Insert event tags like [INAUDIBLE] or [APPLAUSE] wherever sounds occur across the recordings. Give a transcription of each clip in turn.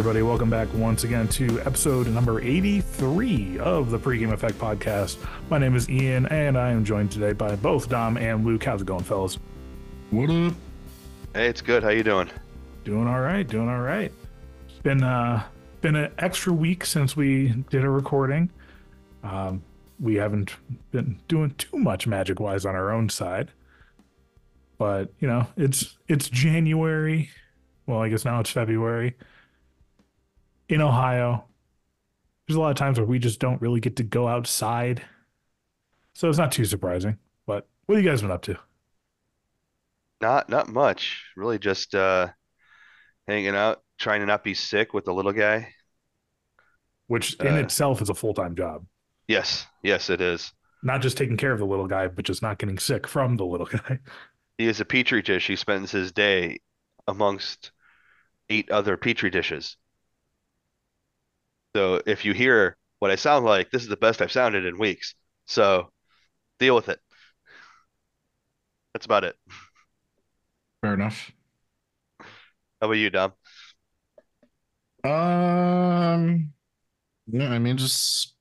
everybody. Welcome back once again to episode number 83 of the Pregame Effect podcast. My name is Ian, and I am joined today by both Dom and Luke. How's it going, fellas? What up? Hey, it's good. How you doing? Doing all right. Doing all right. It's been uh been an extra week since we did a recording. Um, we haven't been doing too much magic wise on our own side, but you know it's it's January. Well, I guess now it's February in Ohio. There's a lot of times where we just don't really get to go outside, so it's not too surprising. But what have you guys been up to? Not not much. Really just uh hanging out, trying to not be sick with the little guy. Which in Uh, itself is a full time job. Yes, yes, it is. Not just taking care of the little guy, but just not getting sick from the little [LAUGHS] guy. He is a petri dish. He spends his day amongst eight other petri dishes. So if you hear what I sound like, this is the best I've sounded in weeks. So deal with it. That's about it. Fair enough. How about you, Dom? Um, no, I mean, just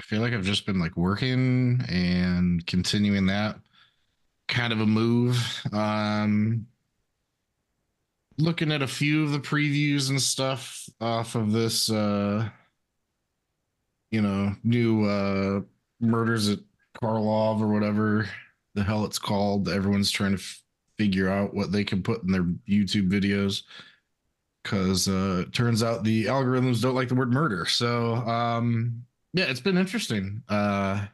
I feel like I've just been like working and continuing that kind of a move. Um, looking at a few of the previews and stuff off of this, uh, you know, new uh murders at Karlov or whatever the hell it's called. Everyone's trying to f- figure out what they can put in their YouTube videos. Because uh turns out the algorithms don't like the word murder. So um yeah it's been interesting. Uh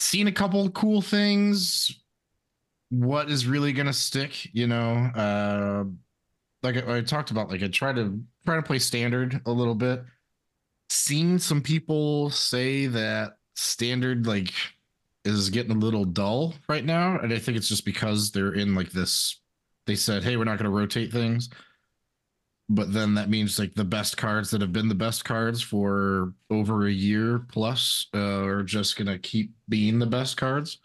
seen a couple cool things what is really gonna stick you know uh like I, I talked about like i try to try to play standard a little bit. Seen some people say that standard like is getting a little dull right now and i think it's just because they're in like this they said hey we're not to rotate things. But then that means like the best cards that have been the best cards for over a year plus uh, are just gonna keep being the best cards.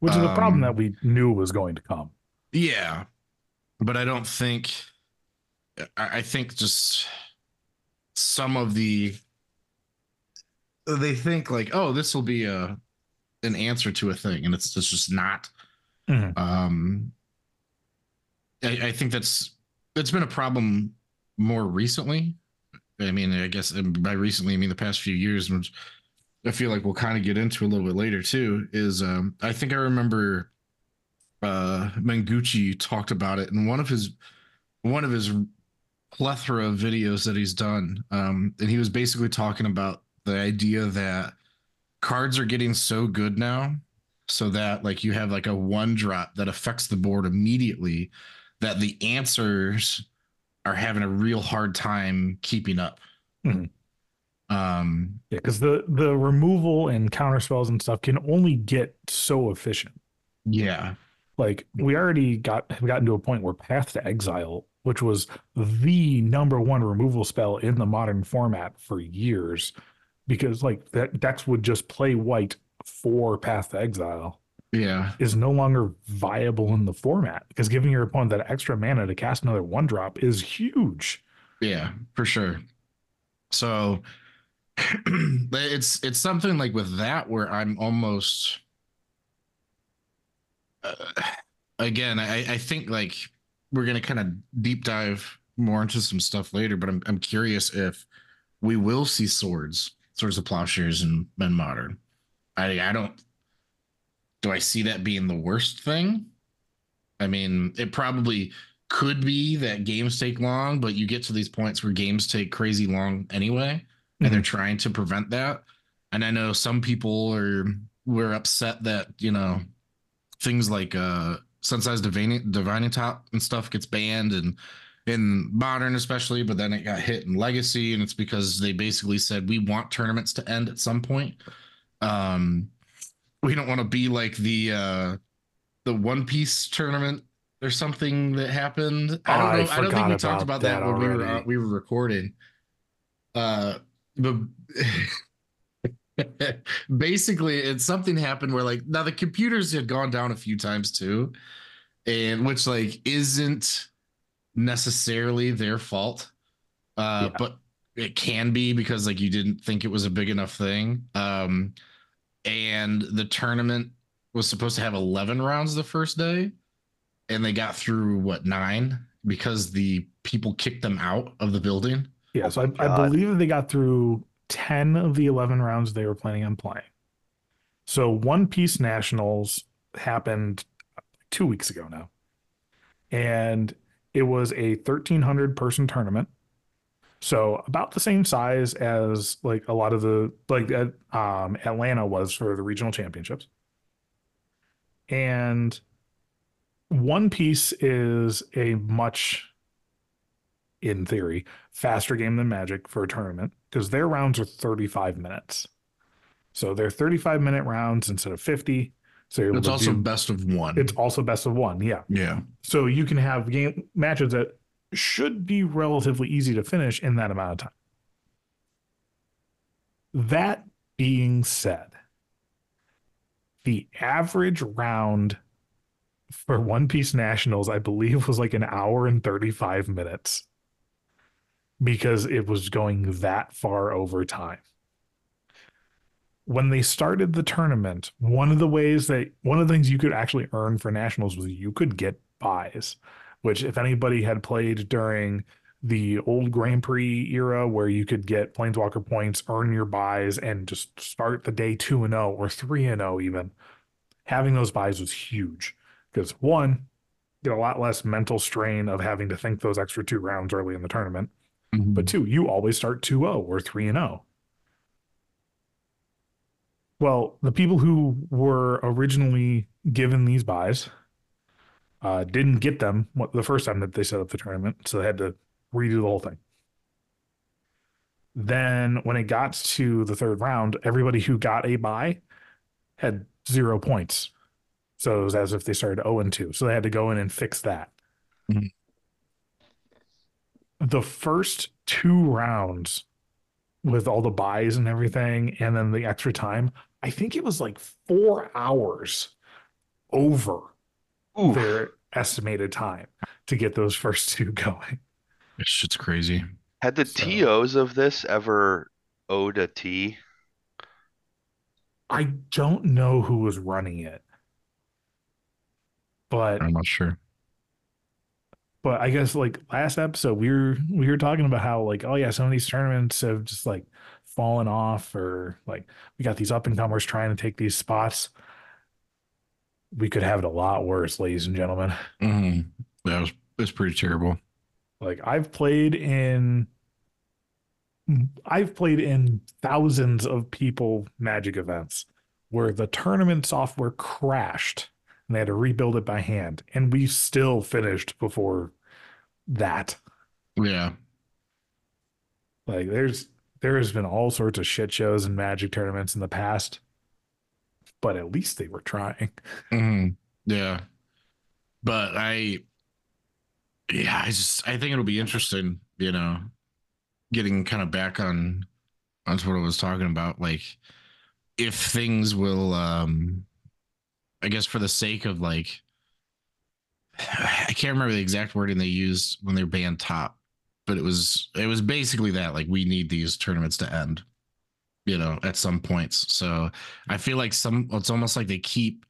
Which is a problem Um, that we knew was going to come. Yeah, but I don't think. I, I think just some of the they think like, oh, this will be a an answer to a thing, and it's, it's just not. Mhm. Um, I, I think that's that's been a problem more recently. I mean, I guess by recently I mean the past few years, I feel like we'll kind of get into a little bit later too. Is um, I think I remember uh talked about it in one of his one of his plethora of videos that he's done. Um, and he was basically talking about the idea that cards are getting so good now so that like you have like a one drop that affects the board immediately that the answers are having a real hard time keeping up. Mhm. Um Yeah, because the the removal and counter spells and stuff can only get so efficient. yeah. Like we already got have gotten to a point where Path to Exile, which was the number one removal spell in the modern format for years, because like that decks would just play white for Path to Exile, Yeah. is no longer viable in the format because giving your opponent that extra mana to cast another one drop is huge. Yeah, for sure. So [CLEARS THROAT] it's it's something like with that where I'm almost uh, again, I I think like we're gonna kind of deep dive more into some stuff later, but I'm I'm curious if we will see swords, swords of plowshares and men modern. I I don't do I see that being the worst thing? I mean, it probably could be that games take long, but you get to these points where games take crazy long anyway, and they're trying to prevent that. And I know some people are were upset that you know things like uh Sensei's Divining, Divining Top and stuff gets banned and in modern especially, but then it got hit in legacy, and it's because they basically said we want tournaments to end at some point. Um we don't want to be like the uh the One Piece tournament or something that happened. I don't I know. I, don't think we talked about about that, that when we were uh, we were recording. Uh, but [LAUGHS] basically, it's something happened where like now the computers had gone down a few times too, and which like isn't necessarily their fault. Uh, Yeah. but it can be because like you didn't think it was a big enough thing. Um, and the tournament was supposed to have 11 rounds the first day and they got through what nine because the people kicked them out of the building. Yeah, so I, I believe that they got through 10 of the 11 rounds they were planning on playing. So One Piece Nationals happened two weeks ago now. And it was a 1,300 person tournament. So about the same size as like a lot of the, like um, Atlanta was for the regional championships. And One Piece is a much, in theory, faster game than Magic for a tournament because their rounds are 35 minutes. So they're 35 minute rounds instead of 50. So you're It's also do- best of one. it's also best of one. Yeah. yeah. So you can have game matches that should be relatively easy to finish in that amount of time. That being said, the average round for One Piece Nationals, I believe, was like an hour and 35 minutes because it was going that far over time. When they started the tournament, one of the ways that one of the things you could actually earn for nationals was you could get buys, which if anybody had played during the old Grand Prix era where you could get planeswalker points, earn your buys, and just start the day two and zero or three and zero even, having those buys was huge because one, get a lot less mental strain of having to think those extra two rounds early in the tournament. But two, you always start 2 0 or 3 and 0. Well, the people who were originally given these buys uh, didn't get them what, the first time that they set up the tournament. So they had to redo the whole thing. Then, when it got to the third round, everybody who got a buy had zero points. So it was as if they started 0 and 2. So they had to go in and fix that. Mhm. The first two rounds with all the buys and everything, and then the extra time, I think it was like four hours over Oof. their estimated time to get those first [LAUGHS] two going. It's shit's crazy. Had the So- TOs of this ever owed a T? I don't know who was running it, but I'm not sure. But I guess like last episode we were we were talking about how like oh yeah some of these tournaments have just like fallen off or like we got these up and comers trying to take these spots. We could have it a lot worse, ladies and gentlemen. hmm That was it's pretty terrible. Like I've played in I've played in thousands of people magic events where the tournament software crashed and they had to rebuild it by hand and we still finished before that. Yeah. Like there's there has been all sorts of shit shows and magic tournaments in the past. But at least they were trying. hmm Yeah. But I yeah, I just I think it'll be interesting, you know, getting kind of back on onto what I was talking about. Like if things will um I guess for the sake of like [SIGHS] I can't remember the exact wording they used when they banned top, but it was it was basically that like we need these tournaments to end, you know, at some points. So I feel like some it's almost like they keep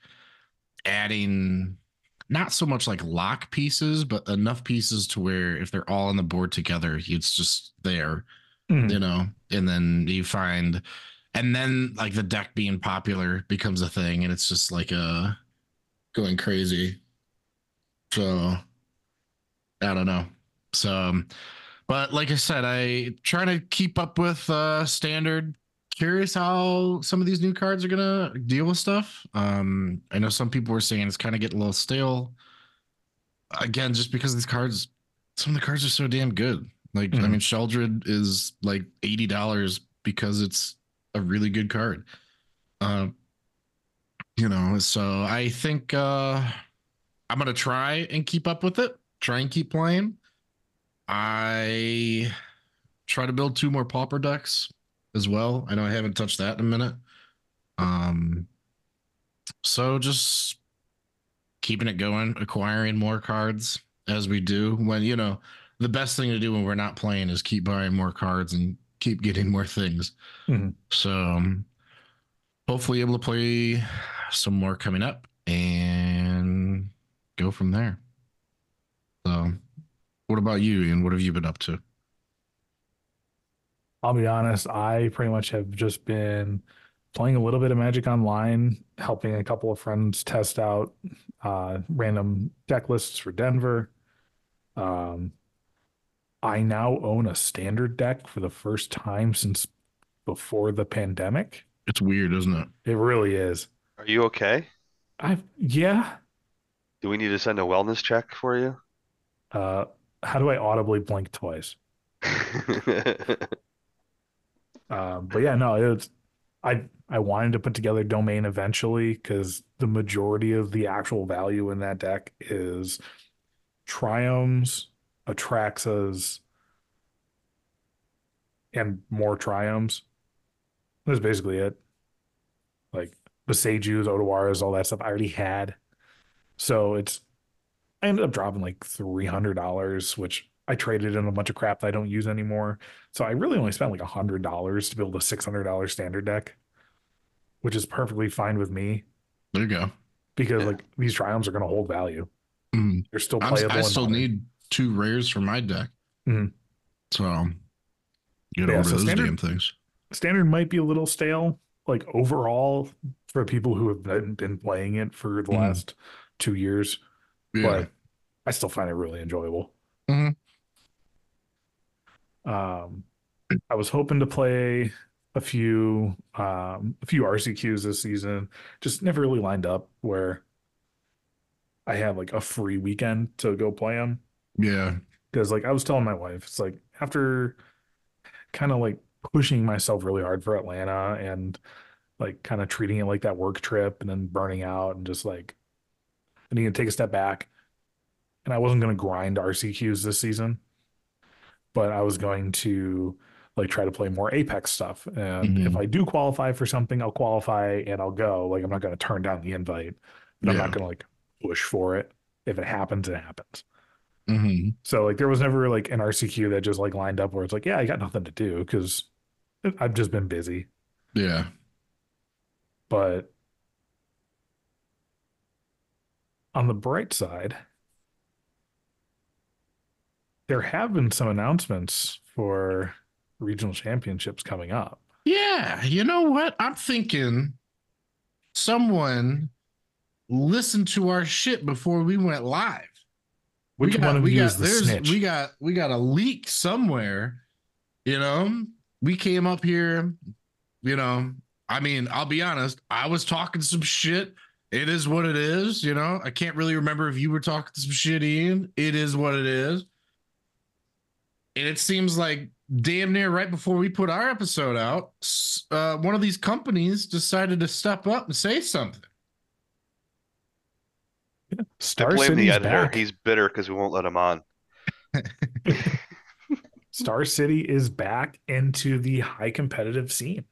adding not so much like lock pieces, but enough pieces to where if they're all on the board together, it's just there, Mhm. you know, and then you find and then like the deck being popular becomes a thing and it's just like uh going crazy. So I don't know. So um, but like I said, I try to keep up with uh standard. Curious how some of these new cards are gonna deal with stuff. Um, I know some people were saying it's kind of getting a little stale. Again, just because these cards, some of the cards are so damn good. Like, I Mhm. mean, Sheoldred is like eighty dollars because it's a really good card. Uh, you know, so I think uh I'm gonna try and keep up with it. Try and keep playing. I try to build two more pauper decks as well. I know I haven't touched that in a minute. Um, so just keeping it going, acquiring more cards, as we do when you know the best thing to do when we're not playing is keep buying more cards and keep getting more things. Mhm. So um, hopefully able to play some more coming up and go from there. So what about you and what have you been up to? I'll be honest, I pretty much have just been playing a little bit of Magic Online, helping a couple of friends test out uh, random deck lists for Denver. Um, I now own a standard deck for the first time since before the pandemic. It's weird, isn't it? It really is. Are you okay? I yeah. Do we need to send a wellness check for you? Uh, how do I audibly blink twice? [LAUGHS] Um, but yeah, no, it's I I wanted to put together domain eventually because the majority of the actual value in that deck is triomes, Atraxas, and more triomes. That's basically it. Like the Seijus, Otawaras, all that stuff I already had. So it's I ended up dropping like three hundred dollars, which I traded in a bunch of crap that I don't use anymore. So I really only spent like a hundred dollars to build a six hundred dollar standard deck, which is perfectly fine with me There you go. because Yeah. like these triomes are going to hold value. Mhm. They're still I'm, playable. I still modern. need two rares for my deck. Mhm. So get Yeah, over so those standard- damn things. standard might be a little stale, like overall for people who have been, been playing it for the Mhm. last two years. Yeah. But I still find it really enjoyable. Mhm. Um, I was hoping to play a few um a few RCQs this season. Just never really lined up where I had like a free weekend to go play them. yeah. Because like I was telling my wife, it's like after kind of like pushing myself really hard for Atlanta and like kind of treating it like that work trip and then burning out and just like I need to take a step back. And I wasn't going to grind RCQs this season, but I was going to like try to play more Apex stuff. And if Mhm. I do qualify for something, I'll qualify and I'll go. Like I'm not going to turn down the invite, but I'm not going to like push for it. If it happens, it happens. hmm So like there was never like an RCQ that just like lined up where it's like, yeah, I got nothing to do because I've just been busy. Yeah. But on the bright side, there have been some announcements for regional championships coming up. Yeah. You know what? I'm thinking someone listened to our shit before we went live. Which we got, one of we you got, is the there's, snitch? We got we got a leak somewhere. You know, we came up here. You know, I mean, I'll be honest. I was talking some shit. It is what it is. You know, I can't really remember if you were talking some shit, Ian. It is what it is. And it seems like damn near right before we put our episode out, uh, one of these companies decided to step up and say something. I Star blame the editor. back. He's bitter because we won't let him on. [LAUGHS] Star City is back into the high competitive scene.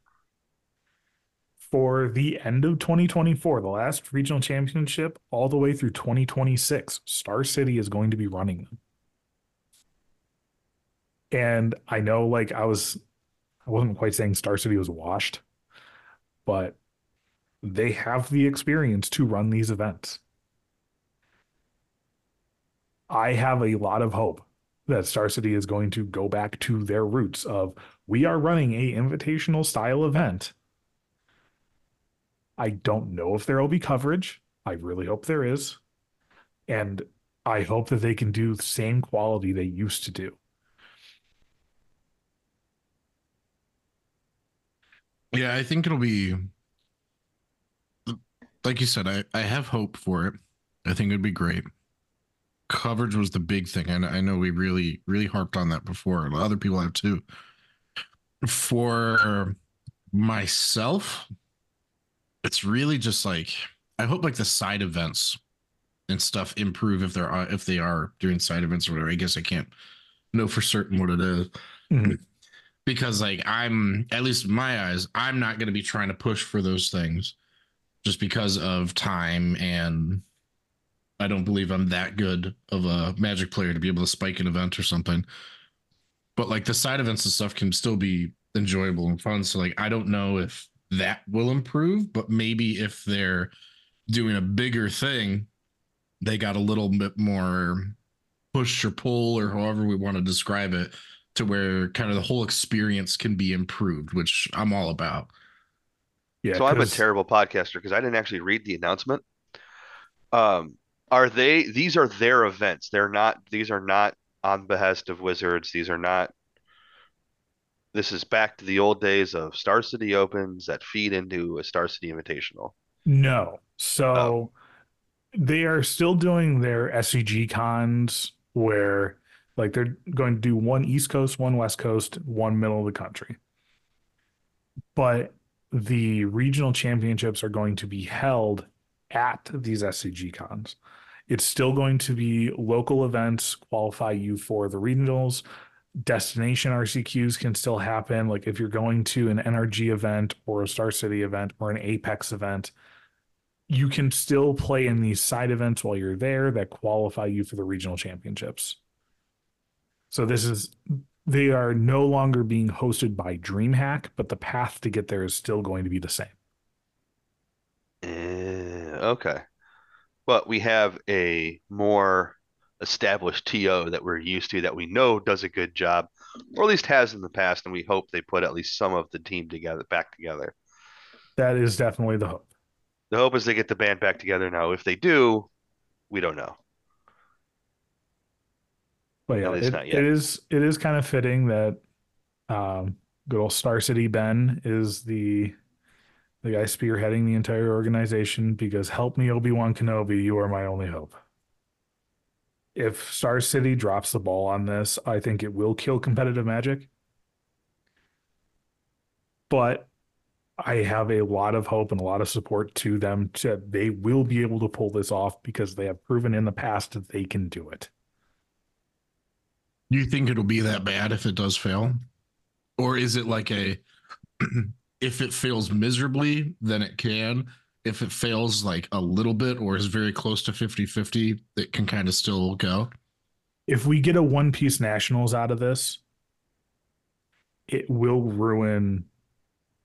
For the end of 2024, the last regional championship, all the way through 2026, Star City is going to be running them. And I know, like, I was, I wasn't quite saying Star City was washed, but they have the experience to run these events. I have a lot of hope that Star City is going to go back to their roots of we are running a invitational style event. I don't know if there will be coverage. I really hope there is. And I hope that they can do the same quality they used to do. Yeah, I think it'll be like you said, I, I have hope for it. I think it'd be great. Coverage was the big thing. And I know we really, really harped on that before. Other people have too. For myself, it's really just like I hope like the side events and stuff improve if there are if they are doing side events or whatever. I guess I can't know for certain what it is Mhm. because like I'm at least in my eyes, I'm not going to be trying to push for those things just because of time and I don't believe I'm that good of a Magic player to be able to spike an event or something. But like the side events and stuff can still be enjoyable and fun. So like I don't know if that will improve, but maybe if they're doing a bigger thing, they got a little bit more push or pull or however we want to describe it to where kind of the whole experience can be improved, which I'm all about. Yeah. So I'm a terrible podcaster because I didn't actually read the announcement. Um, are they? These are their events. They're not. These are not on behest of Wizards. These are not. This is back to the old days of Star City Opens that feed into a Star City Invitational. No. So oh. they are still doing their SCG cons where like they're going to do one East Coast, one West Coast, one middle of the country. But the regional championships are going to be held at these SCG cons. It's still going to be local events qualify you for the regionals. Destination RCQs can still happen. Like if you're going to an NRG event or a Star City event or an Apex event, you can still play in these side events while you're there that qualify you for the regional championships. So this is they are no longer being hosted by DreamHack, but the path to get there is still going to be the same. Eh, okay. But we have a more established TO that we're used to that we know does a good job, or at least has in the past, and we hope they put at least some of the team together back together. That is definitely the hope. The hope is they get the band back together now. If they do, we don't know. But yeah, At least it, not yet. it is it is kind of fitting that um, good old Star City Ben is the the guy spearheading the entire organization because help me Obi Wan Kenobi, you are my only hope. If Star City drops the ball on this, I think it will kill competitive Magic. But I have a lot of hope and a lot of support to them to they will be able to pull this off because they have proven in the past that they can do it. You think it'll be that bad if it does fail? Or is it like a [CLEARS THROAT] if it fails miserably, then it can. If it fails like a little bit or is very close to 50 50, it can kind of still go. if we get a one piece nationals out of this, it will ruin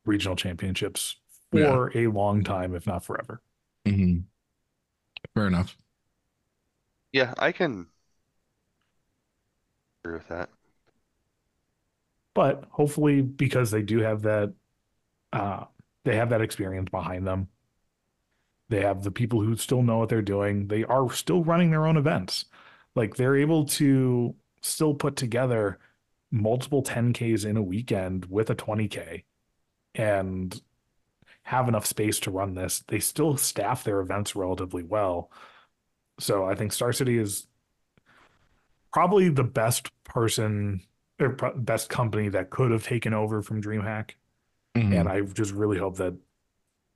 regional championships Yeah. for a long time, if not forever. Mhm. Fair enough. Yeah, I can agree with that. But hopefully, because they do have that, uh, they have that experience behind them. They have the people who still know what they're doing. They are still running their own events. Like they're able to still put together multiple 10Ks in a weekend with a 20K and have enough space to run this. They still staff their events relatively well. So I think Star City is probably the best person or best company that could have taken over from DreamHack. Mhm. And I just really hope that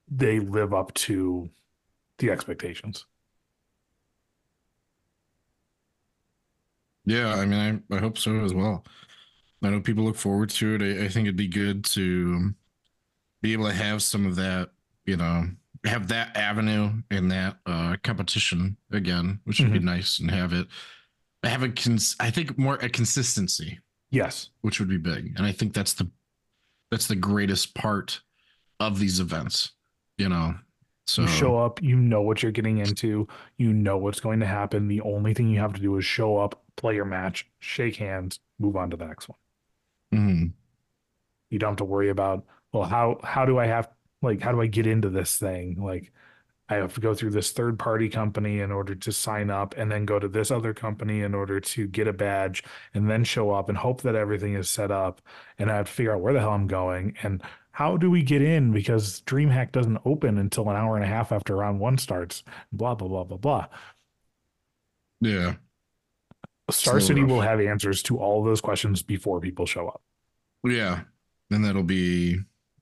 they live up to the expectations. Yeah, I mean, I, I hope so as well. I know people look forward to it. I, I think it'd be good to be able to have some of that, you know, have that avenue and that uh, competition again, which would be nice, and have it have a cons- I think more a consistency, Yes. which would be big, and I think that's the that's the greatest part of these events, you know. So You show up, you know what you're getting into, you know what's going to happen. The only thing you have to do is show up, play your match, shake hands, move on to the next one. Mhm. You don't have to worry about, well, how how do I have like how do I get into this thing? Like I have to go through this third party company in order to sign up and then go to this other company in order to get a badge and then show up and hope that everything is set up and I have to figure out where the hell I'm going and how do we get in because DreamHack doesn't open until an hour and a half after round one starts blah blah blah blah blah yeah, Star So City rough. will have answers to all those questions before people show up yeah, and that'll be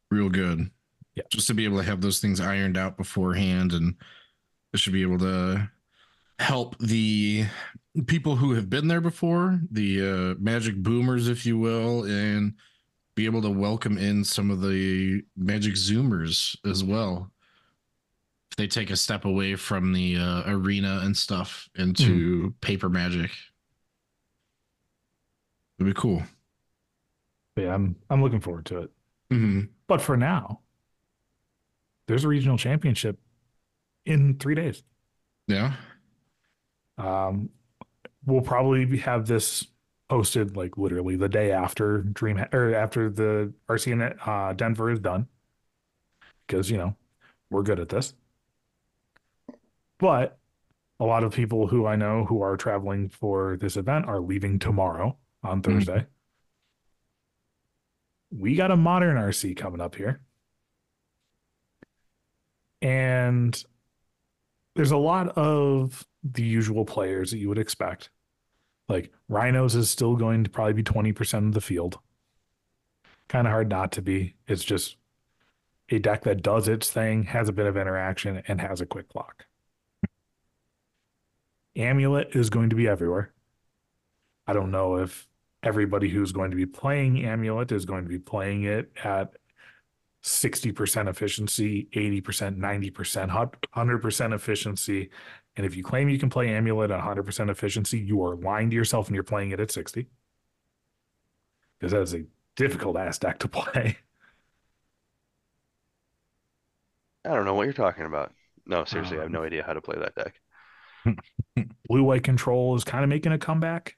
real good. Yeah. just to be able to have those things ironed out beforehand, and it should be able to help the people who have been there before, the uh, magic boomers, if you will, and be able to welcome in some of the magic zoomers as well. if they take a step away from the uh, arena and stuff into paper magic. It'd be cool. Yeah, I'm I'm looking forward to it. hmm But for now, there's a regional championship in three days. Yeah. Um, we'll probably have this posted like literally the day after Dream or after the RC in uh, Denver is done, because you know we're good at this. But a lot of people who I know who are traveling for this event are leaving tomorrow on Thursday. We got a modern RC coming up here. And there's a lot of the usual players that you would expect. Like Rhinos is still going to probably be 20% of the field. Kind of hard not to be. It's just a deck that does its thing, has a bit of interaction, and has a quick lock. Amulet is going to be everywhere. I don't know if everybody who's going to be playing Amulet is going to be playing it at 60% efficiency, 80%, 90%, 100% efficiency. And if you claim you can play Amulet at 100% efficiency, you are lying to yourself and you're playing it at 60. Because that is a difficult ass deck to [LAUGHS] play. I don't know what you're talking about. No, seriously, I have no idea how to play that deck. [LAUGHS] Blue white control is kind of making a comeback.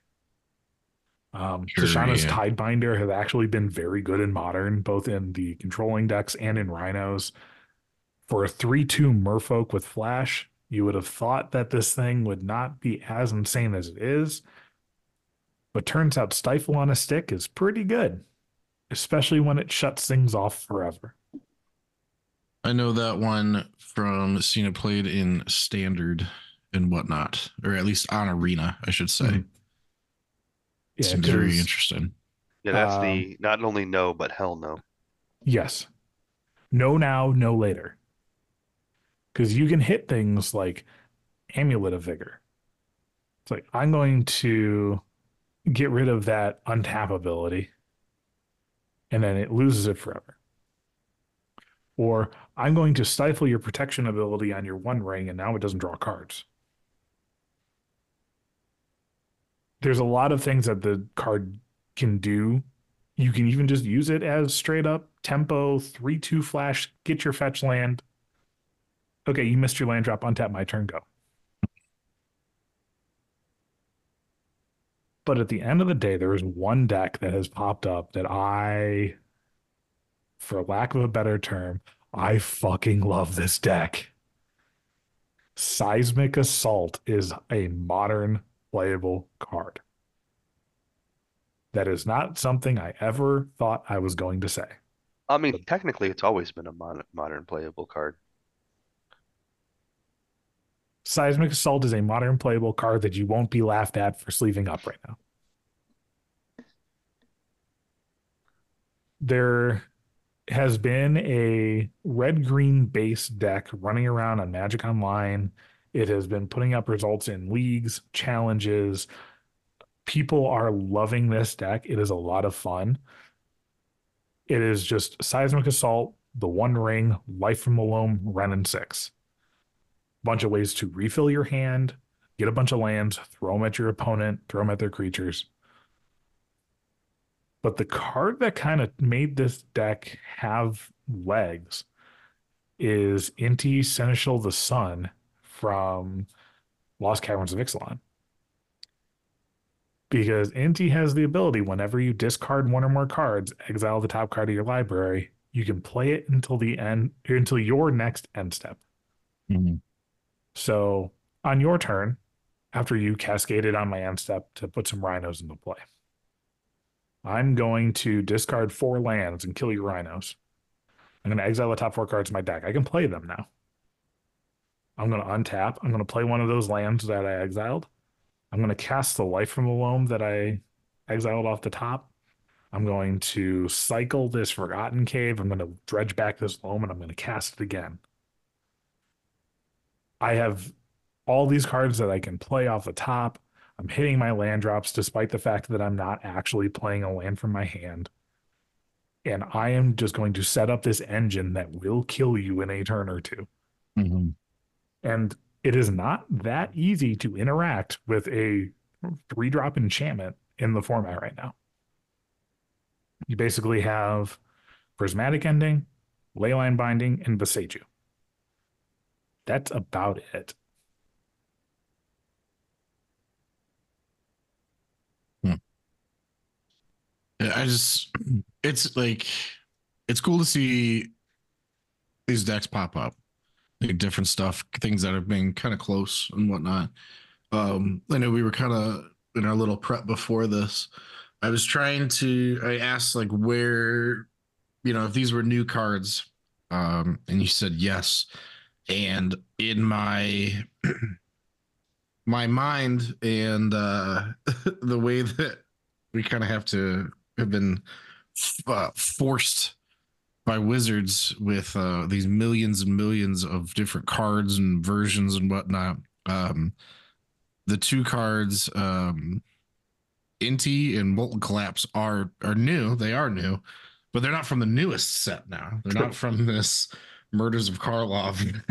Um, Sure, Tishana's yeah. Tidebinder has actually been very good in modern, both in the controlling decks and in rhinos. For a 3 2 Merfolk with Flash, you would have thought that this thing would not be as insane as it is. But turns out Stifle on a stick is pretty good, especially when it shuts things off forever. I know that one from Cena played in standard and whatnot, or at least on arena, I should say. Mhm. Yeah, Seems very 'cause- interesting. Yeah, that's Um, the not only no, but hell no. Yes. No now, no later. Because you can hit things like Amulet of Vigor. It's like, I'm going to get rid of that untap ability, and then it loses it forever. Or I'm going to stifle your protection ability on your one ring, and now it doesn't draw cards. There's a lot of things that the card can do you can even just use it as straight up tempo 3 2 flash, get your fetch land. Okay, you missed your land drop, untap my turn, go. But at the end of the day, there is one deck that has popped up that I, for lack of a better term, I fucking love this deck. Seismic Assault is a modern playable card. That is not something I ever thought I was going to say. I mean, technically, it's always been a modern playable card. Seismic Assault is a modern playable card that you won't be laughed at for sleeving up right now. There has been a red green base deck running around on Magic Online. It has been putting up results in leagues, challenges. People are loving this deck. It is a lot of fun. It is just Seismic Assault, the One Ring, Life from the Loam, Wrenn and Six bunch of ways to refill your hand, get a bunch of lands, throw them at your opponent, throw them at their creatures. But the card that kind of made this deck have legs is Inti Seneschal the Sun from Lost Caverns of Ixalan. Because Inti has the ability, whenever you discard one or more cards, exile the top card of your library, you can play it until the end, until your next end step. Mhm. So on your turn, after you cascaded on my end step to put some rhinos into play, I'm going to discard four lands and kill your rhinos. I'm going to exile the top four cards of my deck. I can play them now. I'm going to untap. I'm going to play one of those lands that I exiled. I'm going to cast the life from the loam that I exiled off the top. I'm going to cycle this forgotten cave. I'm going to dredge back this loam and I'm going to cast it again. I have all these cards that I can play off the top. I'm hitting my land drops despite the fact that I'm not actually playing a land from my hand. And I am just going to set up this engine that will kill you in a turn or two. Mhm. And it is not that easy to interact with a three drop enchantment in the format right now. You basically have Prismatic Ending, Leyline Binding, and Boseiju. That's about it. I just, it's like, it's cool to see these decks pop up, like different stuff, things that have been kind of close and whatnot. Um, I know we were kind of in our little prep before this. I was trying to, I asked like where, you know, if these were new cards, um, and you said yes. And in my, [CLEARS THROAT] my mind and uh, [LAUGHS] the way that we kind of have to have been uh, forced by wizards with uh, these millions and millions of different cards and versions and whatnot. Um, the two cards, um, Inti and Molten Collapse, are are new. They are new, but they're not from the newest set. Now they're not from this Murders of Karlov.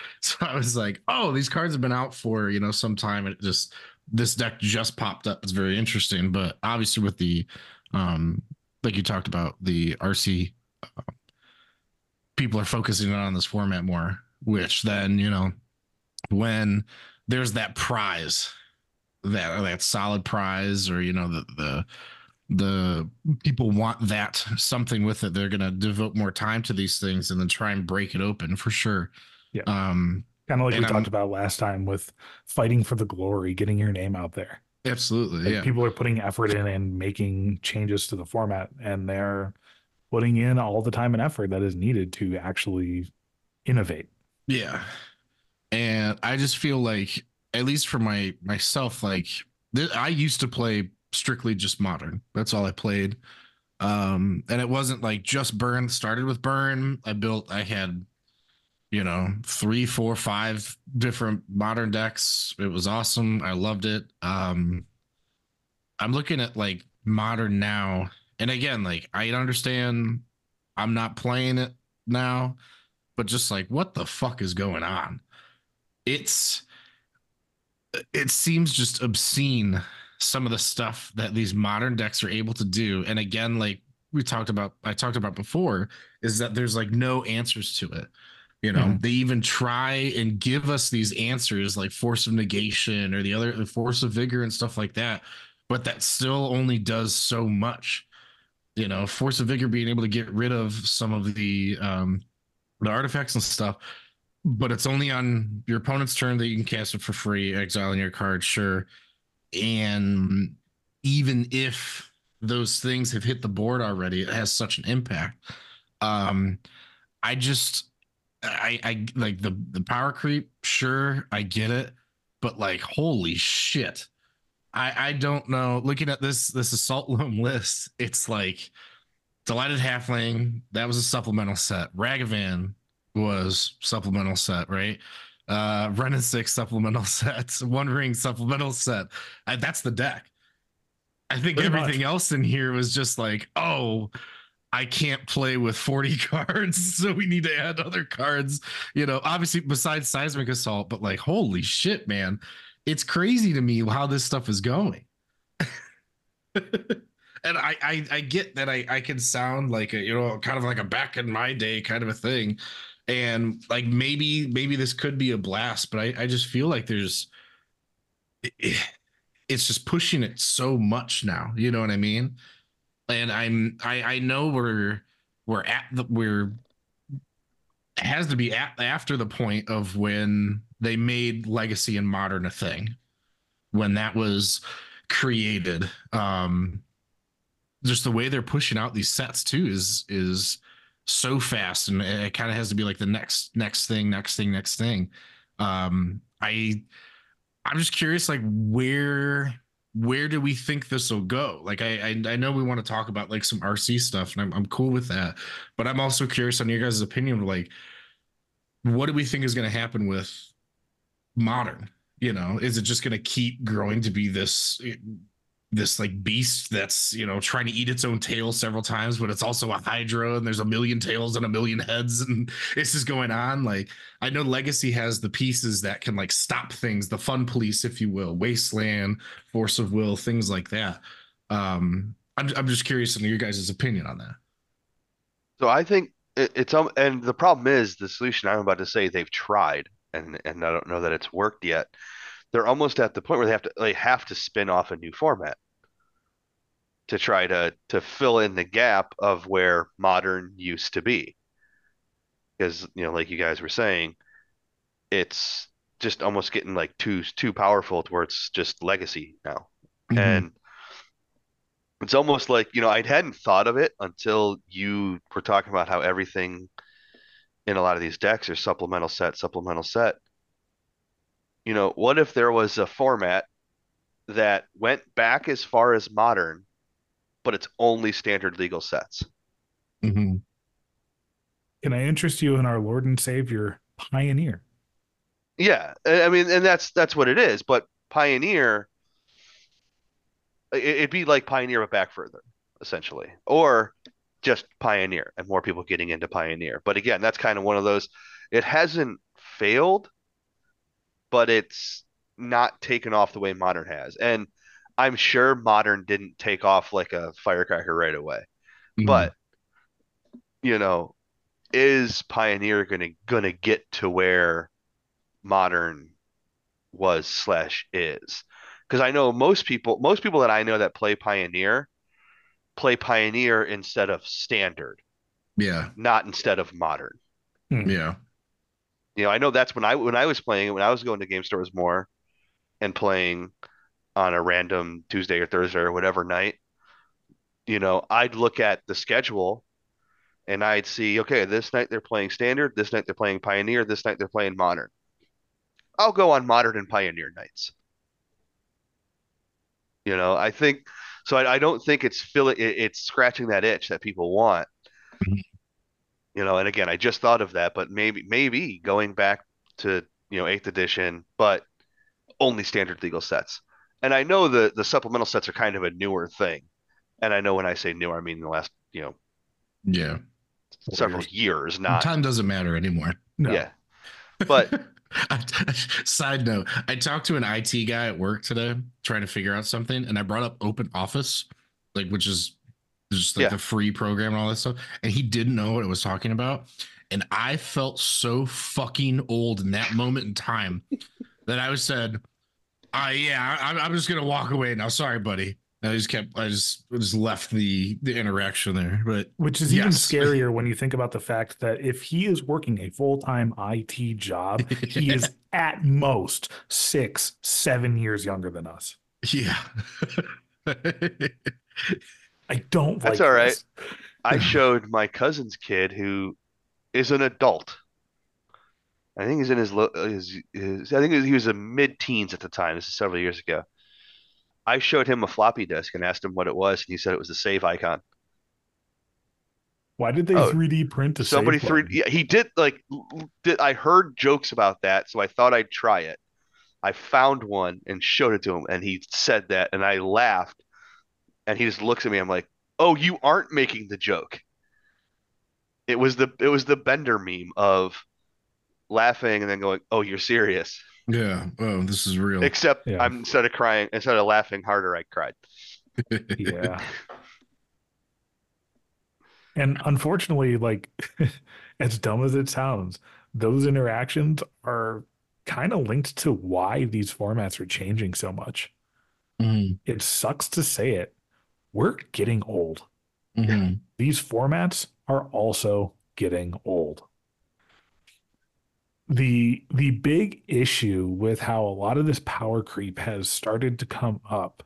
[LAUGHS] so I was like, oh, these cards have been out for you know some time, and it just this deck just popped up. It's very interesting, but obviously with the um, like you talked about the RC uh, people are focusing on this format more, which then you know when there's that prize, that that solid prize, or you know the the the people want that something with it. They're gonna devote more time to these things and then try and break it open for sure. Yeah. Um, kind of like we talked I'm- about last time with fighting for the glory, getting your name out there. absolutely. Like, yeah. People are putting effort in and making changes to the format, and they're putting in all the time and effort that is needed to actually innovate. Yeah. And I just feel like at least for my myself like I used to play strictly just modern. That's all I played. Um and it wasn't like just burn started with burn. I built I had you know, three, four, five different modern decks. It was awesome. I loved it. Um I'm looking at like modern now. And again, like I understand I'm not playing it now, but just like what the fuck is going on? It's it seems just obscene some of the stuff that these modern decks are able to do. And again, like we talked about, I talked about before, is that there's like no answers to it. You know, Mhm. they even try and give us these answers like force of negation or the other the force of vigor and stuff like that, but that still only does so much. You know, force of vigor being able to get rid of some of the um the artifacts and stuff, but it's only on your opponent's turn that you can cast it for free, exiling your card, sure. And even if those things have hit the board already, it has such an impact. Um, I just I I like the the power creep, sure, I get it, but like holy shit. I I don't know. Looking at this this assault [LAUGHS] loam list, it's like Delighted Halfling, that was a supplemental set. Ragavan was supplemental set, right? Uh Wrenn Six supplemental [LAUGHS] sets, One Ring supplemental set. Uh, that's the deck. I think Pretty much. everything else in here was just like, oh, I can't play with [LAUGHS] 40 cards, [LAUGHS] so we need to add other cards. You know, obviously besides seismic assault, but like, holy shit, man. It's crazy to me how this stuff is going. and I, I I get that I I can sound like a you know kind of like a back in my day kind of a thing, and like maybe maybe this could be a blast, but I I just feel like there's it- it's just pushing it so much now. You know what I mean? And I'm I I know we're we're at the we're it has to be at after the point of when they made legacy and modern a thing when that was created um just the way they're pushing out these sets too is is so fast and it kind of has to be like the next next thing next thing next thing. Um i i'm just curious like where where do we think this will go? Like I, I i know we want to talk about like some rc stuff and i'm, I'm cool with that but i'm also curious on your guys' opinion like what do we think is going to happen with modern? You know is it just going to keep growing to be this this like beast that's you know trying to eat its own tail several times but it's also a hydra and there's a million tails and a million heads and [LAUGHS] this is going on. Like i know legacy has the pieces that can like stop things the fun police if you will wasteland force of will things like that. Um i'm, I'm just curious on your guys' opinion on that. So I think it, it's um, and the problem is the solution I'm about to say they've tried, and and I don't know that it's worked yet. They're almost at the point where they have to they have to spin off a new format to try to to fill in the gap of where modern used to be. Because, you know, like you guys were saying, it's just almost getting like too too powerful to where it's just legacy now. Mhm. And it's almost like, you know, I hadn't thought of it until you were talking about how everything in a lot of these decks are supplemental set, supplemental set. You know, what if there was a format that went back as far as modern, but it's only standard legal sets? Mhm. Can I interest you in our Lord and Savior Pioneer? Yeah, I I mean, and that's that's what it is. But Pioneer, it'd be like Pioneer but back further, essentially, or just Pioneer and more people getting into Pioneer. But again, that's kind of one of those. It hasn't failed, but it's not taken off the way Modern has, and I'm sure Modern didn't take off like a firecracker right away. Mhm. But you know, is Pioneer gonna gonna get to where Modern was slash is? Because I know most people, most people that I know that play Pioneer play Pioneer instead of Standard, yeah not instead of Modern. yeah You know, I know that's when I when I was playing when I was going to game stores more and playing on a random Tuesday or Thursday or whatever night, you know, I'd look at the schedule and I'd see, okay, this night they're playing standard, this night they're playing pioneer, this night they're playing modern. I'll go on modern and pioneer nights. You know, I think so. I, I don't think it's filling, it, it's scratching that itch that people want. Mm-hmm. You know, and again, I just thought of that, but maybe, maybe going back to, you know, eighth edition, but only standard legal sets. And I know the the supplemental sets are kind of a newer thing. And I know when I say newer, I mean the last, you know, yeah several years, not time doesn't matter anymore No. yeah. But [LAUGHS] Side note, I talked to an IT guy at work today trying to figure out something, and I brought up Open Office, like which is just like Yeah. the free program and all that stuff, and he didn't know what it was talking about. And I felt so fucking old in that moment in time that I was said, uh, yeah, I, I'm just gonna walk away now. Sorry, buddy. And I just kept, I just, I just left the the interaction there. But Which is even [LAUGHS] scarier when you think about the fact that if he is working a full time IT job, he is [LAUGHS] at most six, seven years younger than us. yeah. [LAUGHS] I don't That's like all right. I [LAUGHS] showed my cousin's kid who is an adult. I think he's in his, his, his I think he was a mid-teens at the time. This is several years ago. I showed him a floppy disk and asked him what it was, and he said it was the save icon. Why did they Oh, 3D print a save Somebody three, button? yeah, he did like did I heard jokes about that, so I thought I'd try it. I found one and showed it to him, and he said that, and I laughed, and he just looks at me. I'm like, "Oh, you aren't making the joke." It was the it was the Bender meme of laughing and then going, "Oh, you're serious." yeah. Oh, this is real. Except Yeah. I'm instead of crying, instead of laughing harder, I cried. Yeah. [LAUGHS] And unfortunately, like [LAUGHS] as dumb as it sounds, those interactions are kind of linked to why these formats are changing so much. Mhm, It sucks to say it. We're getting old. mhm. These formats are also getting old. The the big issue with how a lot of this power creep has started to come up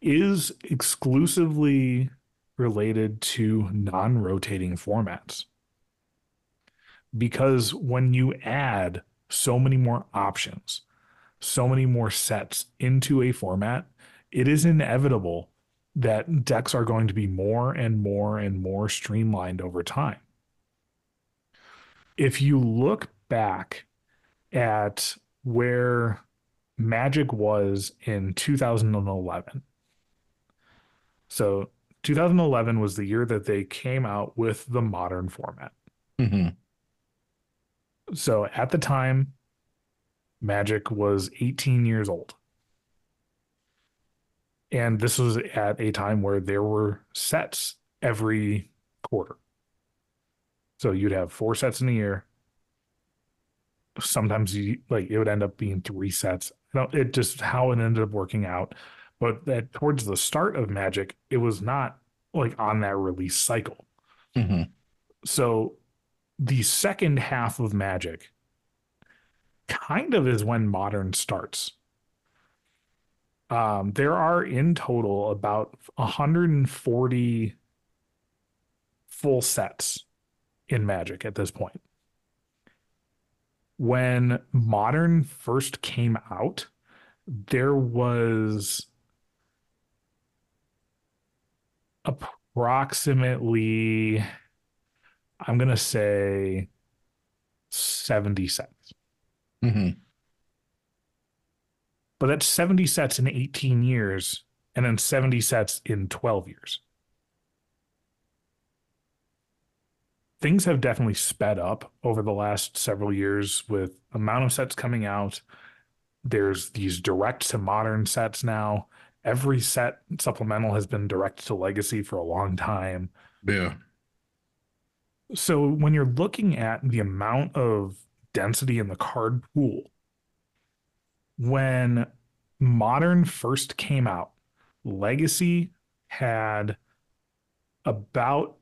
is exclusively related to non-rotating formats. Because when you add so many more options, so many more sets into a format, it is inevitable that decks are going to be more and more and more streamlined over time. If you look back at where Magic was in 2011, So 2011 was the year that they came out with the modern format. hmm So at the time, Magic was 18 years old. And this was at a time where there were sets every quarter. So you'd have four sets in a year. Sometimes you like it would end up being three sets. You know, it just how it ended up working out. But that towards the start of Magic, it was not like on that release cycle. hmm So the second half of Magic kind of is when modern starts. Um, there are in total about 140 full sets in Magic at this point. When modern first came out, there was approximately, I'm going to say 70 sets. hmm But that's 70 sets in 18 years and then 70 sets in 12 years. Things have definitely sped up over the last several years with amount of sets coming out. There's these direct to modern sets now. Every set supplemental has been direct to legacy for a long time. Yeah. So when you're looking at the amount of density in the card pool, when modern first came out, legacy had about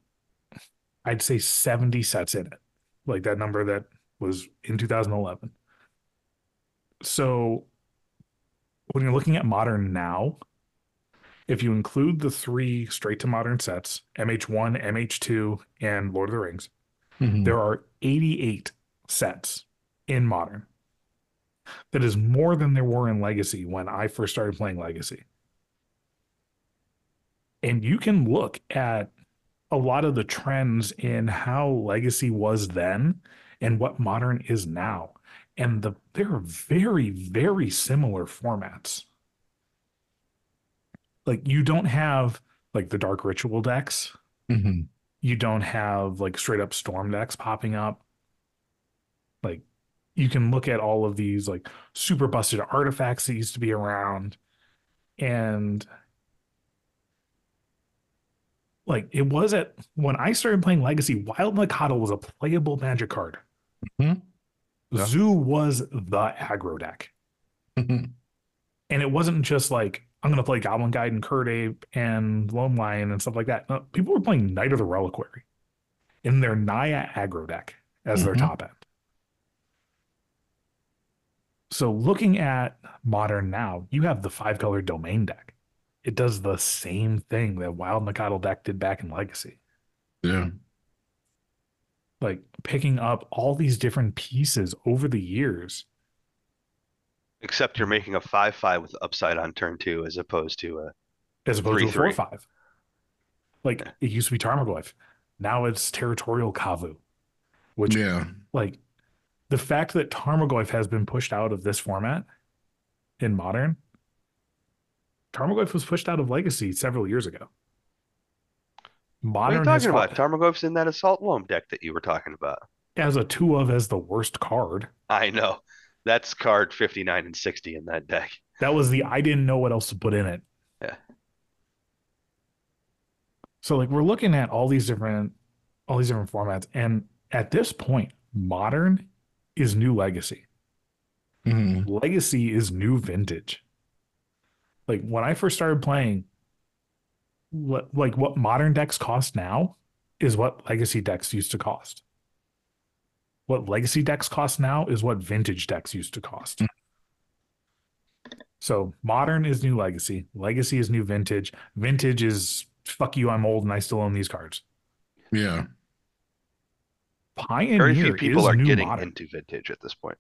I'd say 70 sets in it. Like that number that was in 2011. So when you're looking at modern now, if you include the three straight to modern sets, MH1, MH2, and Lord of the Rings, Mhm. there are 88 sets in modern. That is more than there were in Legacy when I first started playing Legacy. And you can look at a lot of the trends in how Legacy was then and what modern is now. And the they're very, very similar formats. Like you don't have like the Dark Ritual decks Mhm. you don't have like straight up storm decks popping up. Like you can look at all of these like super busted artifacts that used to be around and like it was at when I started playing Legacy, Wild Nacatl was a playable magic card. Mhm. Yeah. Zoo was the aggro deck. Mhm. [LAUGHS] And it wasn't just like I'm gonna play Goblin Guide and Kird Ape and Loam Lion and stuff like that. No, people were playing Knight of the Reliquary in their Naya aggro deck as their Mhm. top end. So looking at modern now, you have the five color domain deck. It does the same thing that Wild Nacatl deck did back in Legacy. Yeah. Like picking up all these different pieces over the years. Except you're making a five five with upside on turn two as opposed to a as opposed to a Three, four three. five. Like it used to be Tarmogoyf. Now it's territorial Kavu. Which Yeah. like the fact that Tarmogoyf has been pushed out of this format in modern, Tarmogoyf was pushed out of Legacy several years ago. What are you Modern talking about? Tarmogoyf's in that assault loam deck that you were talking about. As a two of as the worst card. I know. That's card 59 and 60 in that deck. That was the I didn't know what else to put in it. Yeah. So like we're looking at all these different all these different formats and at this point modern is new legacy. Mhm. Legacy is new vintage. Like when I first started playing what like what modern decks cost now is what legacy decks used to cost. What legacy decks cost now is what vintage decks used to cost. So modern is new legacy, legacy is new vintage, vintage is fuck you, I'm old and I still own these cards. Yeah. Pioneer Very few people is are getting modern. into vintage at this point.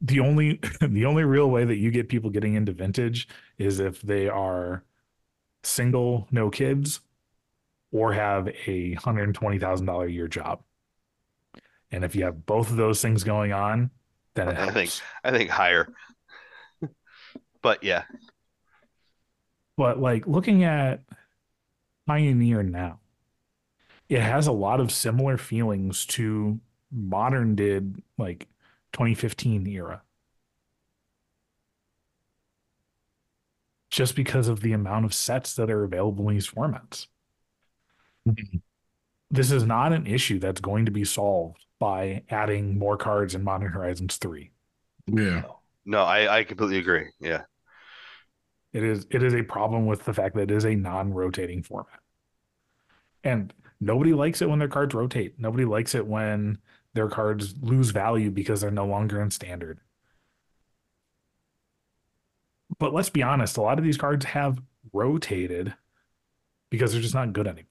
the only [LAUGHS] the only real way that you get people getting into vintage is if they are single, no kids, or have a hundred and twenty thousand dollar a year job. And if you have both of those things going on, then it I think. I think higher. [LAUGHS] but yeah, But like looking at Pioneer now, it has a lot of similar feelings to Modern did like 2015 era. Just because of the amount of sets that are available in these formats. Mhm. This is not an issue that's going to be solved by adding more cards in Modern Horizons 3. Yeah. No, I, I completely agree. Yeah. It is it is a problem with the fact that it is a non-rotating format. And nobody likes it when their cards rotate. Nobody likes it when their cards lose value because they're no longer in standard. But let's be honest, a lot of these cards have rotated because they're just not good anymore.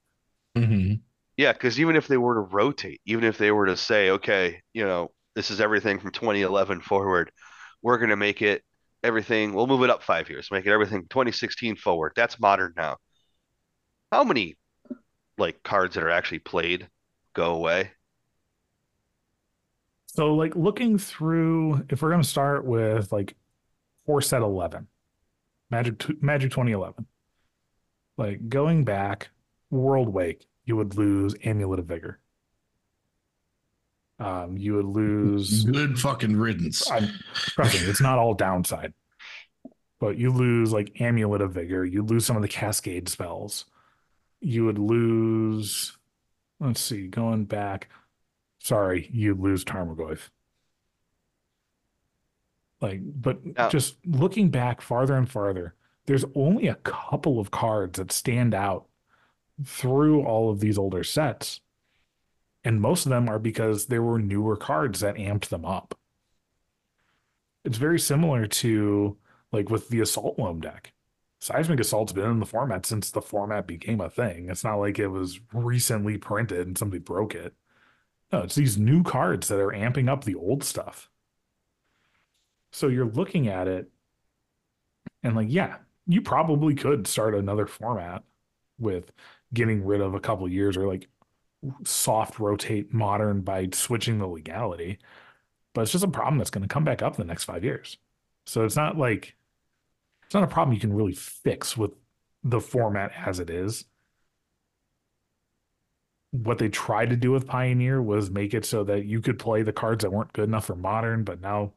hmm Yeah, because even if they were to rotate, even if they were to say, okay, you know, this is everything from 2011 forward, we're going to make it everything, we'll move it up five years, make it everything 2016 forward. That's modern now. How many like cards that are actually played go away? So like looking through, if we're gonna start with like four set eleven, Magic t- Magic 2011, like going back, Worldwake, you would lose Amulet of Vigor. Um, you would lose. [LAUGHS] Good fucking riddance. I'm trust me, it's not all downside, but you lose like Amulet of Vigor. You lose some of the Cascade spells. You would lose. Let's see, going back. Sorry, you lose Tarmogoyf. Like, but just looking back farther and farther, there's only a couple of cards that stand out through all of these older sets. And most of them are because there were newer cards that amped them up. It's very similar to like with the Assault Loam deck. Seismic Assault's been in the format since the format became a thing. It's not like it was recently printed and somebody broke it. No, it's these new cards that are amping up the old stuff. So you're looking at it and like, yeah, you probably could start another format with getting rid of a couple years or like soft rotate modern by switching the legality. But it's just a problem that's going to come back up the next five years. So it's not like it's not a problem you can really fix with the format as it is. What they tried to do with Pioneer was make it so that you could play the cards that weren't good enough for modern, but now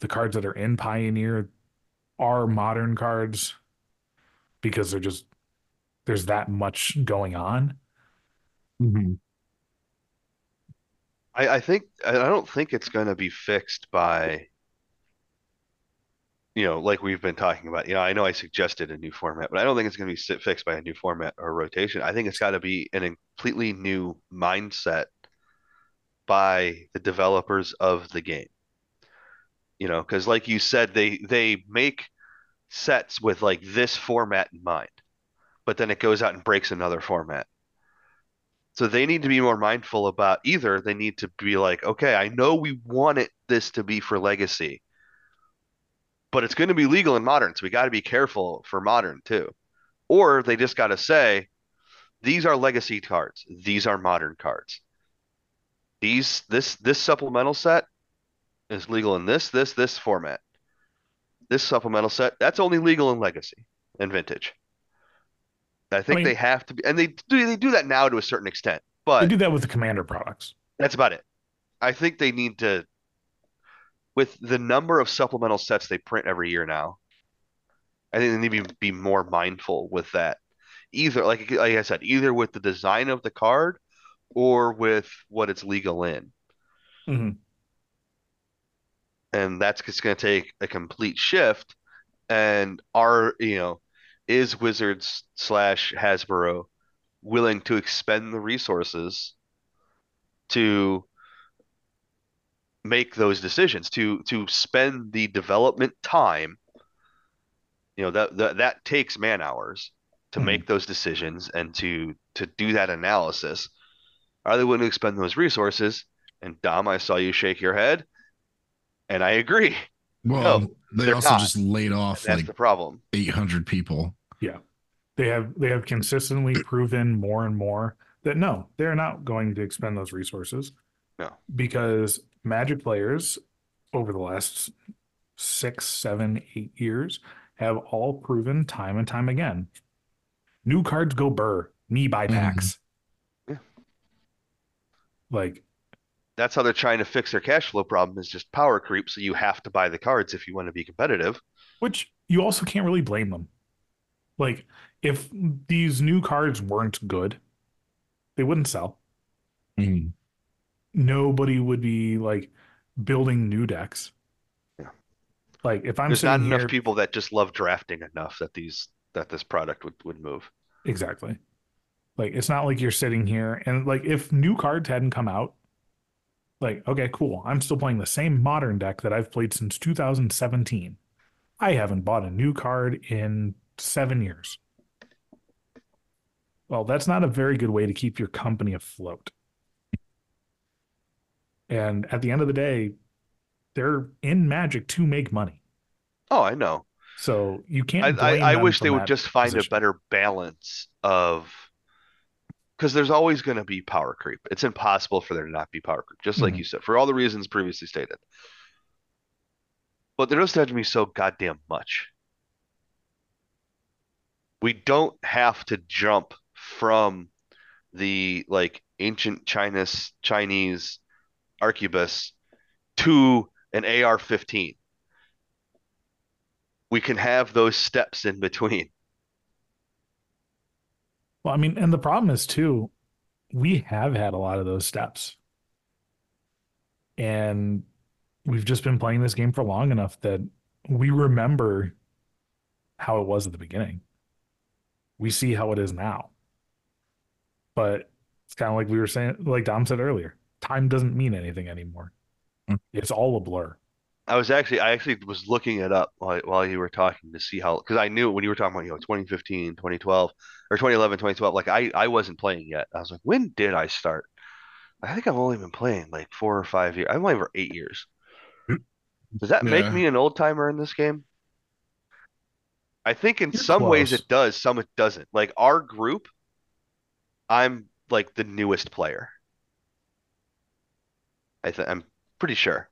the cards that are in Pioneer are modern cards because they're just there's that much going on. Mhm. I, I think I don't think it's going to be fixed by, you know, like we've been talking about. You know, I know I suggested a new format, but I don't think it's going to be fixed by a new format or rotation. I think it's got to be an completely new mindset by the developers of the game. You know, because like you said, they they make sets with like this format in mind, but then it goes out and breaks another format. So they need to be more mindful about either they need to be like, okay, I know we want it this to be for legacy, but it's going to be legal in modern, so we got to be careful for modern too. Or they just got to say, these are legacy cards, these are modern cards. These this this supplemental set is legal in this this this format. This supplemental set that's only legal in legacy and vintage. I think mean- they have to be, and they do they do that now to a certain extent, but They do that with the commander products. that's about it. I think they need to, with the number of supplemental sets they print every year now, I think they need to be more mindful with that. Either, like like I said, either with the design of the card or with what it's legal in. Mhm. And that's just going to take a complete shift. And are, you know, is Wizards slash Hasbro willing to expend the resources to make those decisions to to spend the development time you know that that, that takes man hours to Mhm. make those decisions and to to do that analysis are they willing to expend those resources and dom i saw you shake your head and i agree Well, No, they also not. just laid off that's like the problem 800 people. Yeah they have they have consistently proven more and more that no, they're not going to expend those resources. No. Because Magic players over the last six, seven, eight years have all proven time and time again. New cards go burr, me buy packs. Yeah. Like, That's how they're trying to fix their cash flow problem is just power creep. So you have to buy the cards if you want to be competitive. which you also can't really blame them. Like, if these new cards weren't good, they wouldn't sell. Mhm. Nobody would be like building new decks. Yeah. Like, if I'm There's not enough here, people that just love drafting enough that these that this product would, would move. Exactly. Like it's not like you're sitting here and like if new cards hadn't come out, like okay, cool. I'm still playing the same modern deck that I've played since 2017. I haven't bought a new card in 7 years. Well, that's not a very good way to keep your company afloat. And at the end of the day, they're in Magic to make money. Oh, I know. So you can't I, I them wish they would just find position. a better balance of because there's always going to be power creep. It's impossible for there to not be power creep, just like Mhm. you said, for all the reasons previously stated. But there doesn't have to be so goddamn much. We don't have to jump from the like ancient Chinese Chinese arquebus to an AR-15. We can have those steps in between. Well, I mean, and the problem is too, we have had a lot of those steps. And we've just been playing this game for long enough that we remember how it was at the beginning. We see how it is now. But it's kind of like we were saying, like Dom said earlier, time doesn't mean anything anymore. Mm. It's all a blur. I was actually I actually was looking it up while while you were talking to see how because I knew when you were talking about you know 2015, 2012 or 2011, 2012 like I I wasn't playing yet. I was like, when did I start? I think I've only been playing like four or five years. I've only for eight years. [CLEARS THROAT] Does that make me an old timer in this game? I think in You're some ways it does, some it doesn't. Like our group, I'm like the newest player. I think I'm pretty sure.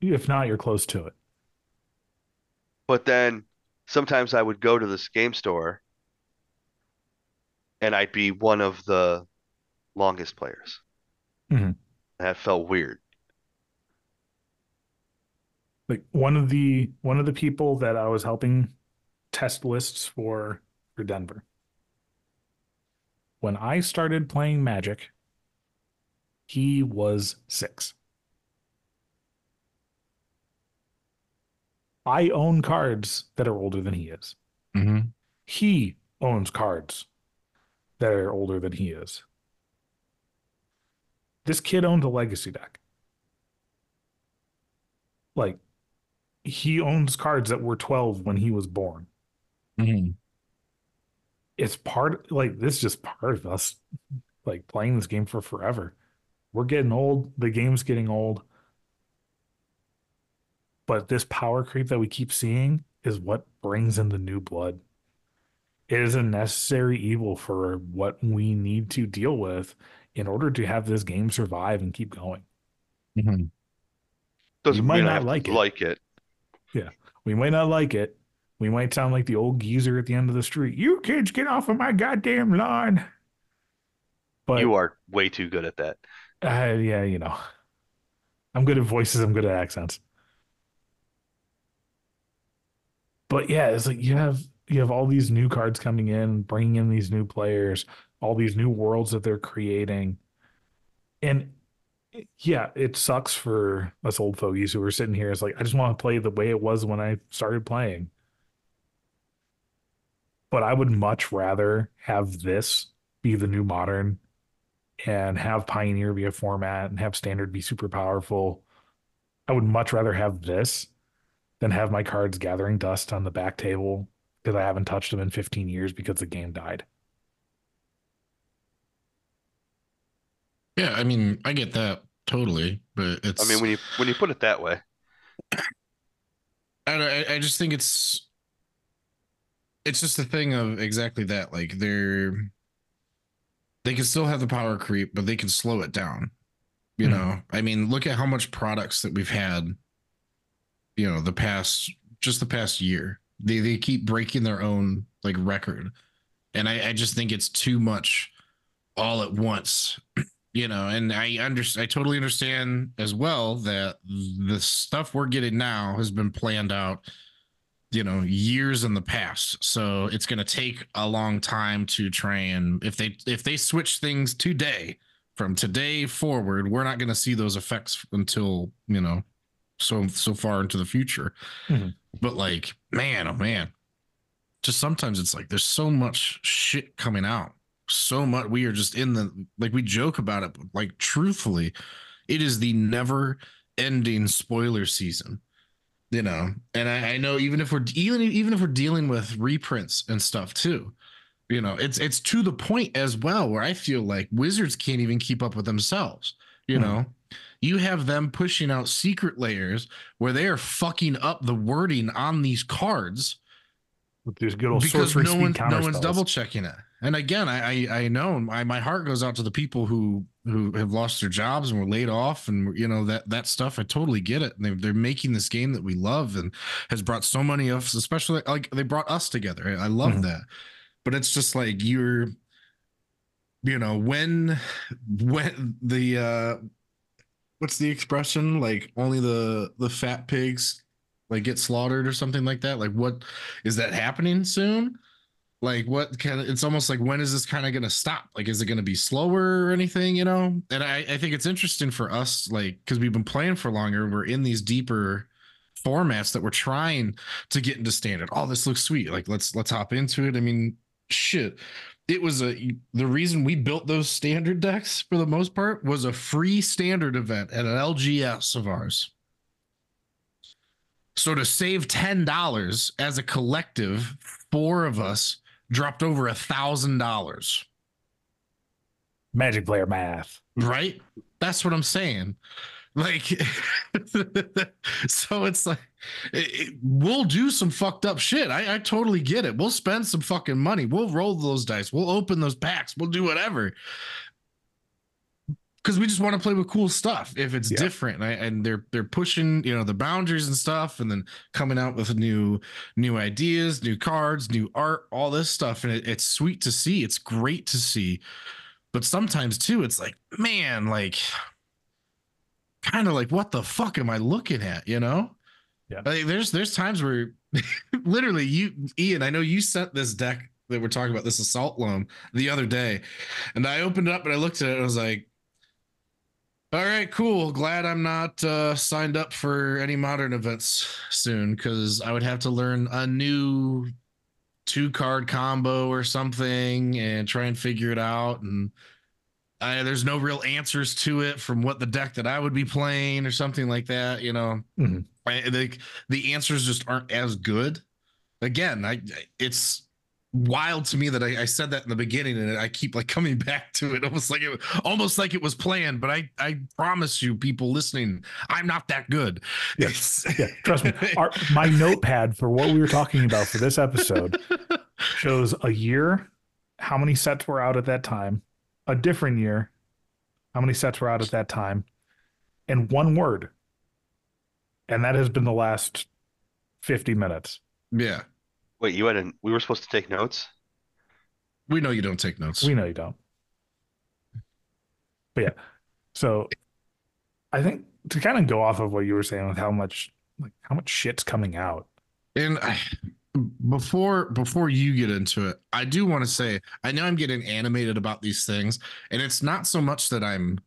If not, you're close to it. But then sometimes I would go to this game store and I'd be one of the longest players. Mhm. That felt weird. like one of the one of the people that I was helping test lists for for Denver. When I started playing Magic, he was 6. I own cards that are older than he is. Mhm. He owns cards that are older than he is. This kid owns a legacy deck. Like he owns cards that were 12 when he was born. Mhm. It's part like this is just part of us like playing this game for forever. We're getting old, the game's getting old. But this power creep that we keep seeing is what brings in the new blood. It is a necessary evil for what we need to deal with in order to have this game survive and keep going. Mhm. Doesn't might mean not have like it. like it. Yeah, we might not like it. We might sound like the old geezer at the end of the street. You kids get off of my goddamn lawn. But You are way too good at that. uh, yeah, you know, I'm good at voices. I'm good at accents. But yeah, it's like you have you have all these new cards coming in, bringing in these new players, all these new worlds that they're creating, and yeah, it sucks for us old fogies who are sitting here. It's like I just want to play the way it was when I started playing. But I would much rather have this be the new modern and have Pioneer be a format and have Standard be super powerful. I would much rather have this than have my cards gathering dust on the back table because I haven't touched them in 15 years because the game died. Yeah, I mean, I get that totally, but it's. I mean, when you when you put it that way, I, don't- I I just think it's it's just a thing of exactly that. Like they're they can still have the power creep, but they can slow it down. You Mhm. know, I mean, look at how much products that we've had. You know, the past just the past year. They they keep breaking their own like record, and I, I just think it's too much all at once. [CLEARS THROAT] You know, and I understand. I totally understand as well that the stuff we're getting now has been planned out you know years in the past so it's going to take a long time to try and if they if they switch things today from today forward we're not going to see those effects until you know so so far into the future. Mhm. but like man oh man. Just sometimes it's like there's so much shit coming out. So much we are just in the like we joke about it but like truthfully it is the never ending spoiler season you know? And I, I know even if we're even even if we're dealing with reprints and stuff too you know it's it's to the point as well where i feel like wizards can't even keep up with themselves you Hmm. know you have them pushing out secret layers where they are fucking up the wording on these cards With these good old because sorcery no one no one's double checking it. And again i i, I know my, my heart goes out to the people who who have lost their jobs and were laid off and you know that that stuff. I totally get it. And they're, they're making this game that we love and has brought so many of us especially like they brought us together. I love Mhm. that. But it's just like you're you know when when the uh what's the expression? Like only the the fat pigs like get slaughtered or something like that? Like what is that happening soon? Like what of it's almost like when is this kind of to stop? Like is it to be slower or anything you know? And i i think it's interesting for us like because we've been playing for longer we're in these deeper formats that we're trying to get into standard. Oh this looks sweet. Like let's let's hop into it. I mean shit it was a the reason we built those standard decks for the most part was a free standard event at an lgs of ours so to save ten dollars as a collective, four of us dropped over a thousand dollars. Magic player math. Right? That's what I'm saying. Like, [LAUGHS] so it's like it- it- we'll do some fucked up shit. I, I totally get it. We'll spend some fucking money. We'll roll those dice. We'll open those packs. We'll do whatever. Because we just want to play with cool stuff. If it's Yeah. different, and, I, and they're they're pushing, you know, the boundaries and stuff, and then coming out with new new ideas, new cards, new art, all this stuff, and it, it's sweet to see. It's great to see, but sometimes too, it's like, man, like kind of like what the fuck am I looking at? You know? Yeah. Like there's there's times where [LAUGHS] literally you Ian, I know you sent this deck that we're talking about, this assault loam, the other day. And I opened it up and I looked at it and I was like, all right, cool. Glad I'm not uh, signed up for any modern events soon because I would have to learn a new two card combo or something and try and figure it out. And I, there's no real answers to it from what the deck that I would be playing or something like that. You know, Mhm. I, the the answers just aren't as good. Again, I it's wild to me that I, I said that in the beginning and I keep like coming [LAUGHS] back to it almost like it almost like it was planned. But I I promise you, people listening, I'm not that good. It's- Yeah, trust me. [LAUGHS] Our, my notepad for what we were talking about for this episode [LAUGHS] shows a year, how many sets were out at that time, a different year, how many sets were out at that time, and one word. And that has been the last 50 minutes. yeah, Wait, you had an, we were supposed to take notes? we know you don't take notes. We know you don't. But yeah. So I think to kind of go off of what you were saying with how much like how much shit's coming out. And I, before before you get into it, I do want to say I know I'm getting animated about these things, and it's not so much that I'm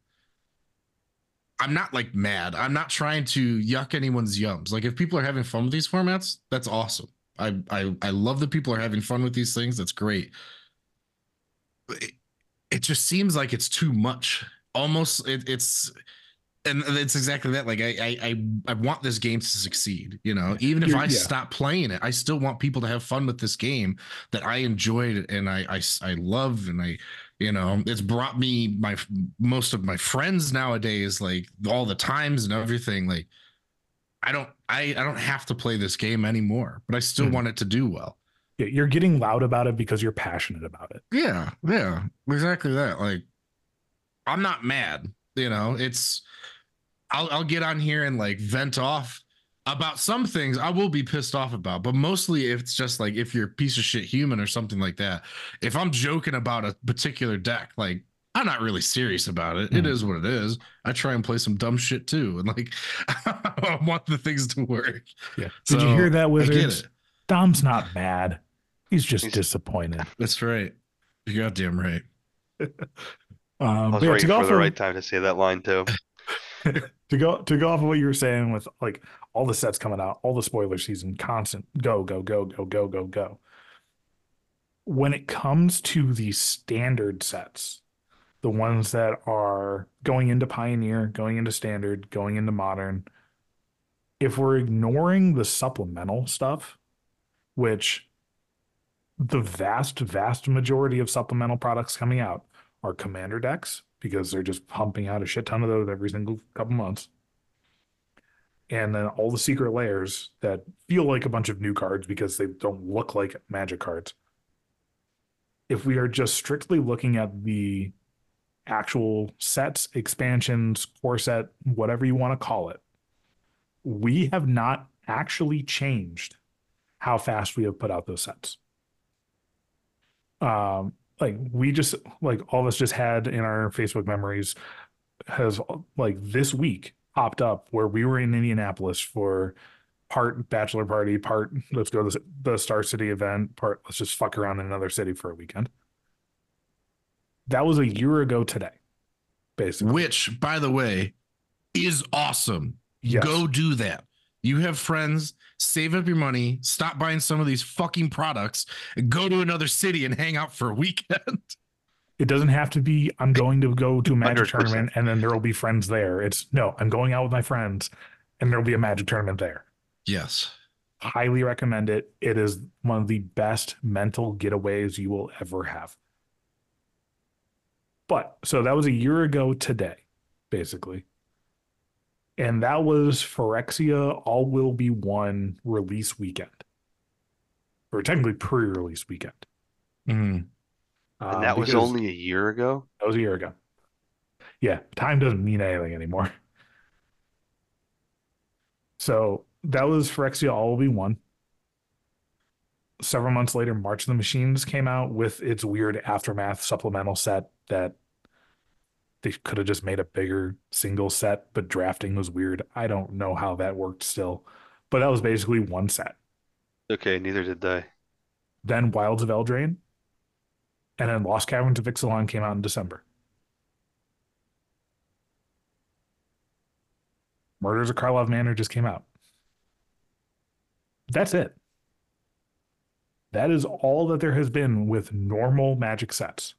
I'm not like mad. I'm not trying to yuck anyone's yums. Like if people are having fun with these formats, that's awesome. I I I love that people are having fun with these things. That's great. It, it just seems like it's too much. Almost it, it's and it's exactly that. Like I, I, I, I want this game to succeed. You know, even if You're- I yeah. stop playing it, I still want people to have fun with this game that I enjoyed and I, I, I love and I, you know, it's brought me my most of my friends nowadays, like all the times and everything. Like, I don't, I, I don't have to play this game anymore, but I still Mhm. want it to do well. Yeah, You're getting loud about it because you're passionate about it. Yeah, yeah, exactly that. Like, I'm not mad. You know, it's I'll I'll get on here and like vent off about some things I will be pissed off about, but mostly if it's just like if you're a piece of shit human or something like that. If I'm joking about a particular deck, like I'm not really serious about it. It Hmm. is what it is. I try and play some dumb shit too, and like [LAUGHS] I want the things to work. Yeah. Did you hear that, I get Wizards? Dom's not bad. He's just He's- disappointed. That's right. You're goddamn right. [LAUGHS] Um, I was yeah, waiting go for off the right time to say that line too. [LAUGHS] to go to go off of what you were saying with like all the sets coming out, all the spoiler season, constant go go go go go go go. When it comes to the standard sets, the ones that are going into Pioneer, going into Standard, going into Modern, if we're ignoring the supplemental stuff, which the vast vast majority of supplemental products coming out are commander decks because they're just pumping out a shit ton of those every single couple months. And then all the secret layers that feel like a bunch of new cards because they don't look like magic cards. If we are just strictly looking at the actual sets, expansions, core set, whatever you want to call it, we have not actually changed how fast we have put out those sets. Um, like we just like all of us just had in our Facebook memories has like this week popped up where we were in Indianapolis for part bachelor party, part let's go to the, the Star City event, part let's just fuck around in another city for a weekend. That was a year ago today, basically. Which, by the way, is awesome. Yes. Go do that. You have friends, save up your money, stop buying some of these fucking products, and go to another city and hang out for a weekend. [LAUGHS] It doesn't have to be I'm going to go to a magic 100%. tournament and then there will be friends there. It's no, I'm going out with my friends and there'll be a magic tournament there. yes. highly recommend it. It is one of the best mental getaways you will ever have. But so that was a year ago today, basically. And that was Phyrexia All Will Be One release weekend. Or technically pre release weekend. And Uh, that was only a year ago. that was a year ago. Yeah, time doesn't mean anything anymore. [LAUGHS] So that was Phyrexia All Will Be One. Several months later, March of the Machines came out with its weird aftermath supplemental set that they could have just made a bigger single set, but drafting was weird. I don't know how that worked still, but that was basically one set. Okay, neither did they. Then Wilds of Eldraine, and then Lost Caverns of Ixalan came out in December. Murders of Karlov Manor just came out. That's it. That is all that there has been with normal magic sets.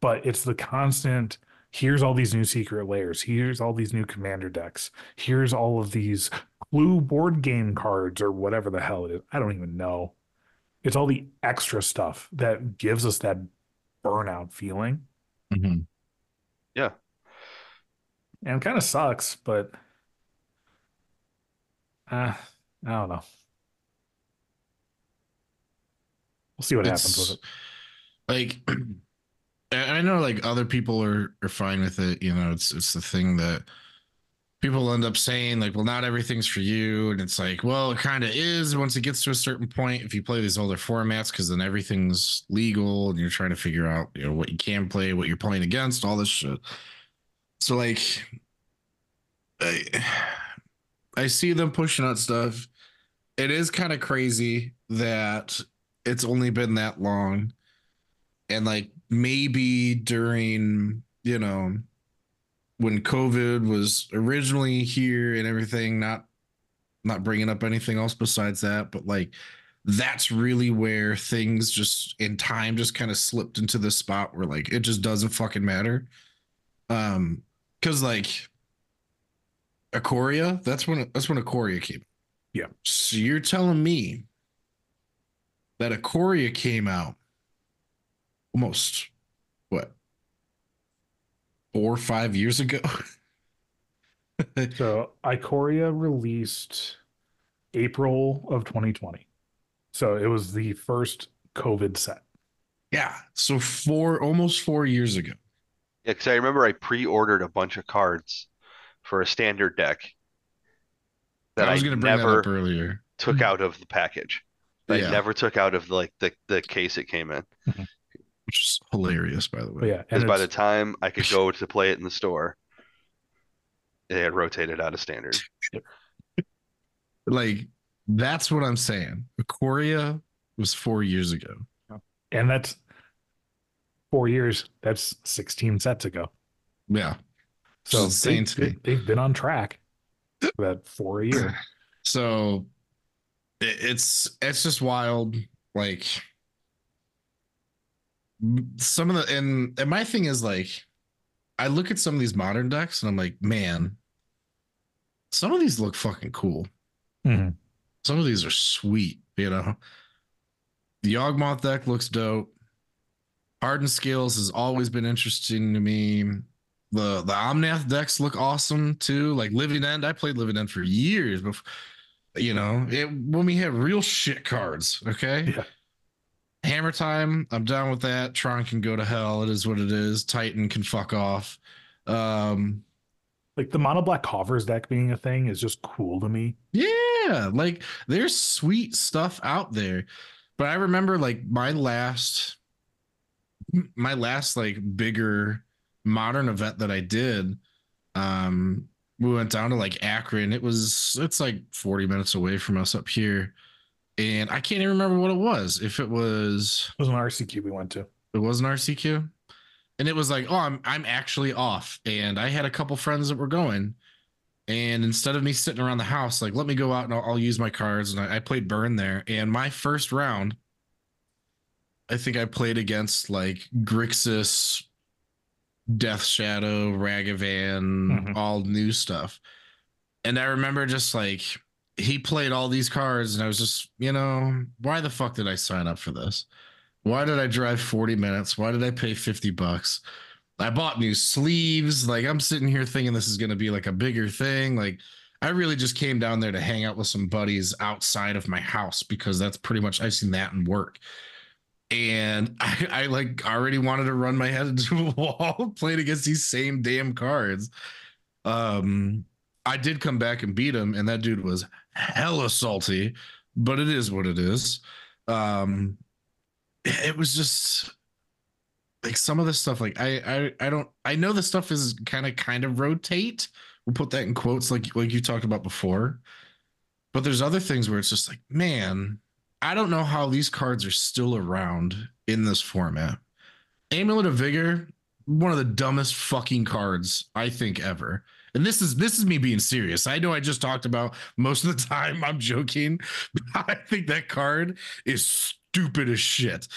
But it's the constant here's all these new secret layers, here's all these new commander decks, here's all of these clue board game cards or whatever the hell it is. I don't even know. It's all the extra stuff that gives us that burnout feeling. Mhm. Yeah. And kind of sucks, but uh, I don't know. We'll see what happens with it. Like, [CLEARS THROAT] I know like other people are are fine with it. You know, it's it's the thing that people end up saying like, well, not everything's for you, and it's like, well, it kind of is once it gets to a certain point. If you play these older formats, because then everything's legal, and you're trying to figure out you know what you can play, what you're playing against, all this shit. So like, I I see them pushing out stuff. It is kind of crazy that it's only been that long and like maybe during you know when covid was originally here and everything not not bringing up anything else besides that but like that's really where things just in time just kind of slipped into the spot where like it just doesn't fucking matter um because like Ikoria, that's when that's when Ikoria came. Yeah. So you're telling me that Ikoria came out almost what four or five years ago? [LAUGHS] So Ikoria released April of 2020. So it was the first COVID set. yeah. So four almost four years ago. Yeah, because I remember I pre-ordered a bunch of cards for a standard deck that I I, was going to bring that up earlier. took mm-hmm. out of the package. I never took out of like the, the case it came in. Mm-hmm. Which is hilarious, by the But way. yeah, Because and by the time I could go to play it in the store, it had rotated out of standard. [LAUGHS] Like that's what I'm saying. Ikoria was four years ago. and that's four years. That's 16 sets ago. Yeah. So Which insane to they, they, have been on track [LAUGHS] for that for a year. So it's it's just wild. Like m- some of the and and my thing is like I look at some of these modern decks and I'm like, man, some of these look fucking cool. Mhm. Some of these are sweet, you know. The Yawgmoth deck looks dope. Hardened Scales has always been interesting to me. The the Omnath decks look awesome too. Like Living End, I played Living End for years before. You know, it when we had real shit cards. Okay. Yeah. Hammer time, I'm down with that. Tron can go to hell. It is what it is. Titan can fuck off. Um, Like the mono black Coffers deck being a thing is just cool to me. Yeah, like there's sweet stuff out there. But I remember like my last my last like bigger modern event that I did um we went down to like Akron. It was it's like 40 minutes away from us up here. And I can't even remember what it was. If it was It was an RCQ we went to. it was an RCQ. And it was like, oh, I'm I'm actually off. And I had a couple friends that were going. And instead of me sitting around the house, like, let me go out and I'll, I'll use my cards. And I, I played Burn there. And my first round, I think I played against like Grixis, Death Shadow, Ragavan, Mhm. all new stuff. And I remember just like he played all these cards, and I was just, you know, why the fuck did I sign up for this? Why did I drive 40 minutes? Why did I pay 50 bucks? I bought new sleeves. Like I'm sitting here thinking this is going to be like a bigger thing. Like I really just came down there to hang out with some buddies outside of my house because that's pretty much I've seen that in work. And [LAUGHS] I, I like already wanted to run my head [LAUGHS] into a wall playing against these same damn cards. Um, I did come back and beat him, and that dude was hella salty, but it is what it is. Um, it was just like some of the stuff like I I I don't I know the stuff is kind of kind of rotate. We'll put that in quotes like like you talked about before. But there's other things where it's just like, man, I don't know how these cards are still around in this format. Amulet of Vigor, one of the dumbest fucking cards I think ever. And this is this is me being serious. I know I just talked about most of the time I'm joking, [LAUGHS] but I think that card is stupid as shit.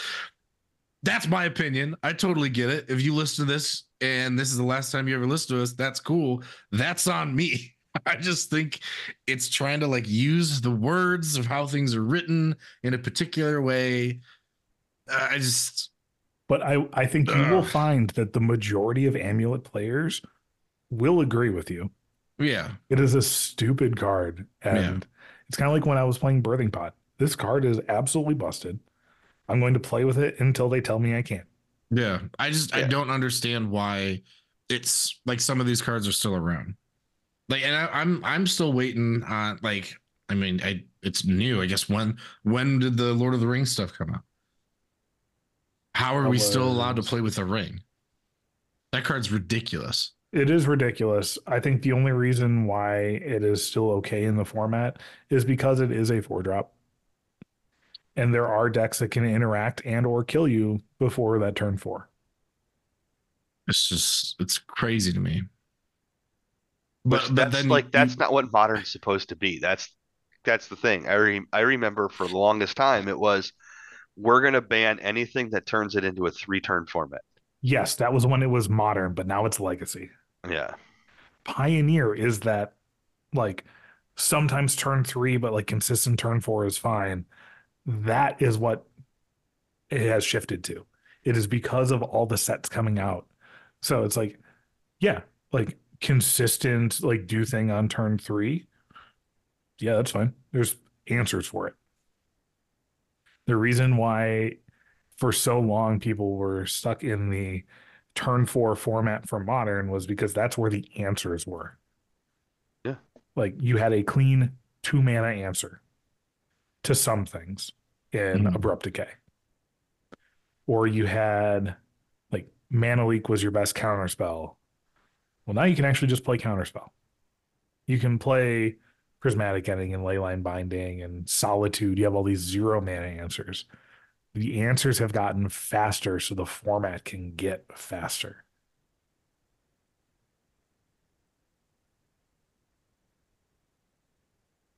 That's my opinion. I totally get it. If you listen to this and this is the last time you ever listen to us, that's cool. That's on me. [LAUGHS] I just think it's trying to like use the words of how things are written in a particular way. Uh, I just But I, I think you will find that the majority of amulet players will agree with you. yeah. It is a stupid card. And Yeah. it's kind of like when I was playing Birthing Pod. This card is absolutely busted. I'm going to play with it until they tell me I can't. Yeah. I just I don't understand why it's like some of these cards are still around. Like and I, I'm I'm still waiting on like I mean I it's new. I guess when when did the Lord of the Rings stuff come out? How are That we still allowed to play with a ring? That card's ridiculous. It is ridiculous. I think the only reason why it is still okay in the format is because it is a four drop. And there are decks that can interact and or kill you before that turn four. It's just it's crazy to me. But, that's you- like that's not what modern's supposed to be. That's that's the thing. I re I remember for the longest time it was we're gonna ban anything that turns it into a three turn format. Yes, that was when it was modern, but now it's legacy. Yeah. Pioneer is that like sometimes turn three, but like consistent turn four is fine. That is what it has shifted to. It is because of all the sets coming out. So it's like, yeah, like consistent, like do thing on turn three. Yeah, that's fine. There's answers for it. The reason why for so long people were stuck in the turn four format for modern was because that's where the answers were. Yeah. Like you had a clean two mana answer to some things in Mhm. Abrupt Decay. Or you had like Mana Leak was your best counter spell. Well, now you can actually just play counter spell. You can play Prismatic Ending and Leyline Binding and Solitude. You have all these zero mana answers. The answers have gotten faster, so the format can get faster.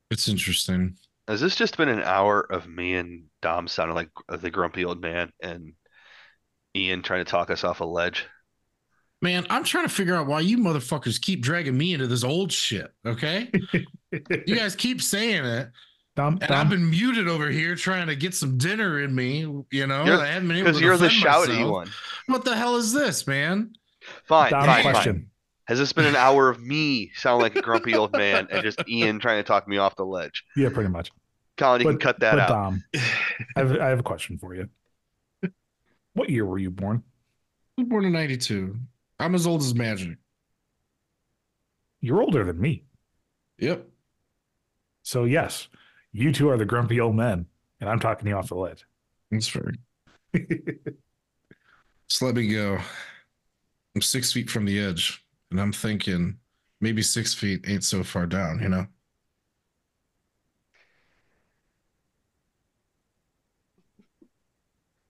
It's interesting. Has this just been an hour of me and Dom sounding like the grumpy old man and Ian trying to talk us off a ledge? Man, I'm trying to figure out why you motherfuckers keep dragging me into this old shit. Okay. [LAUGHS] you guys keep saying it. Dom, And Dom, I've been muted over here trying to get some dinner in me, you know. You're- I haven't been able Because you're the shouty myself. one. What the hell is this, man? Fine, Dom fine, question. fine. Has this been an hour of me sounding like a grumpy old man and just Ian trying to talk me off the ledge? Yeah, pretty much. Colin, you can cut that but out. Dom, [LAUGHS] I have, I have a question for you. What year were you born? I was born in 92. I'm as old as magic. You're older than me. Yep. So, yes, you two are the grumpy old men, and I'm talking you off the ledge. That's fair. [LAUGHS] Just let me go. I'm six feet from the edge, and I'm thinking maybe six feet ain't so far down, you know?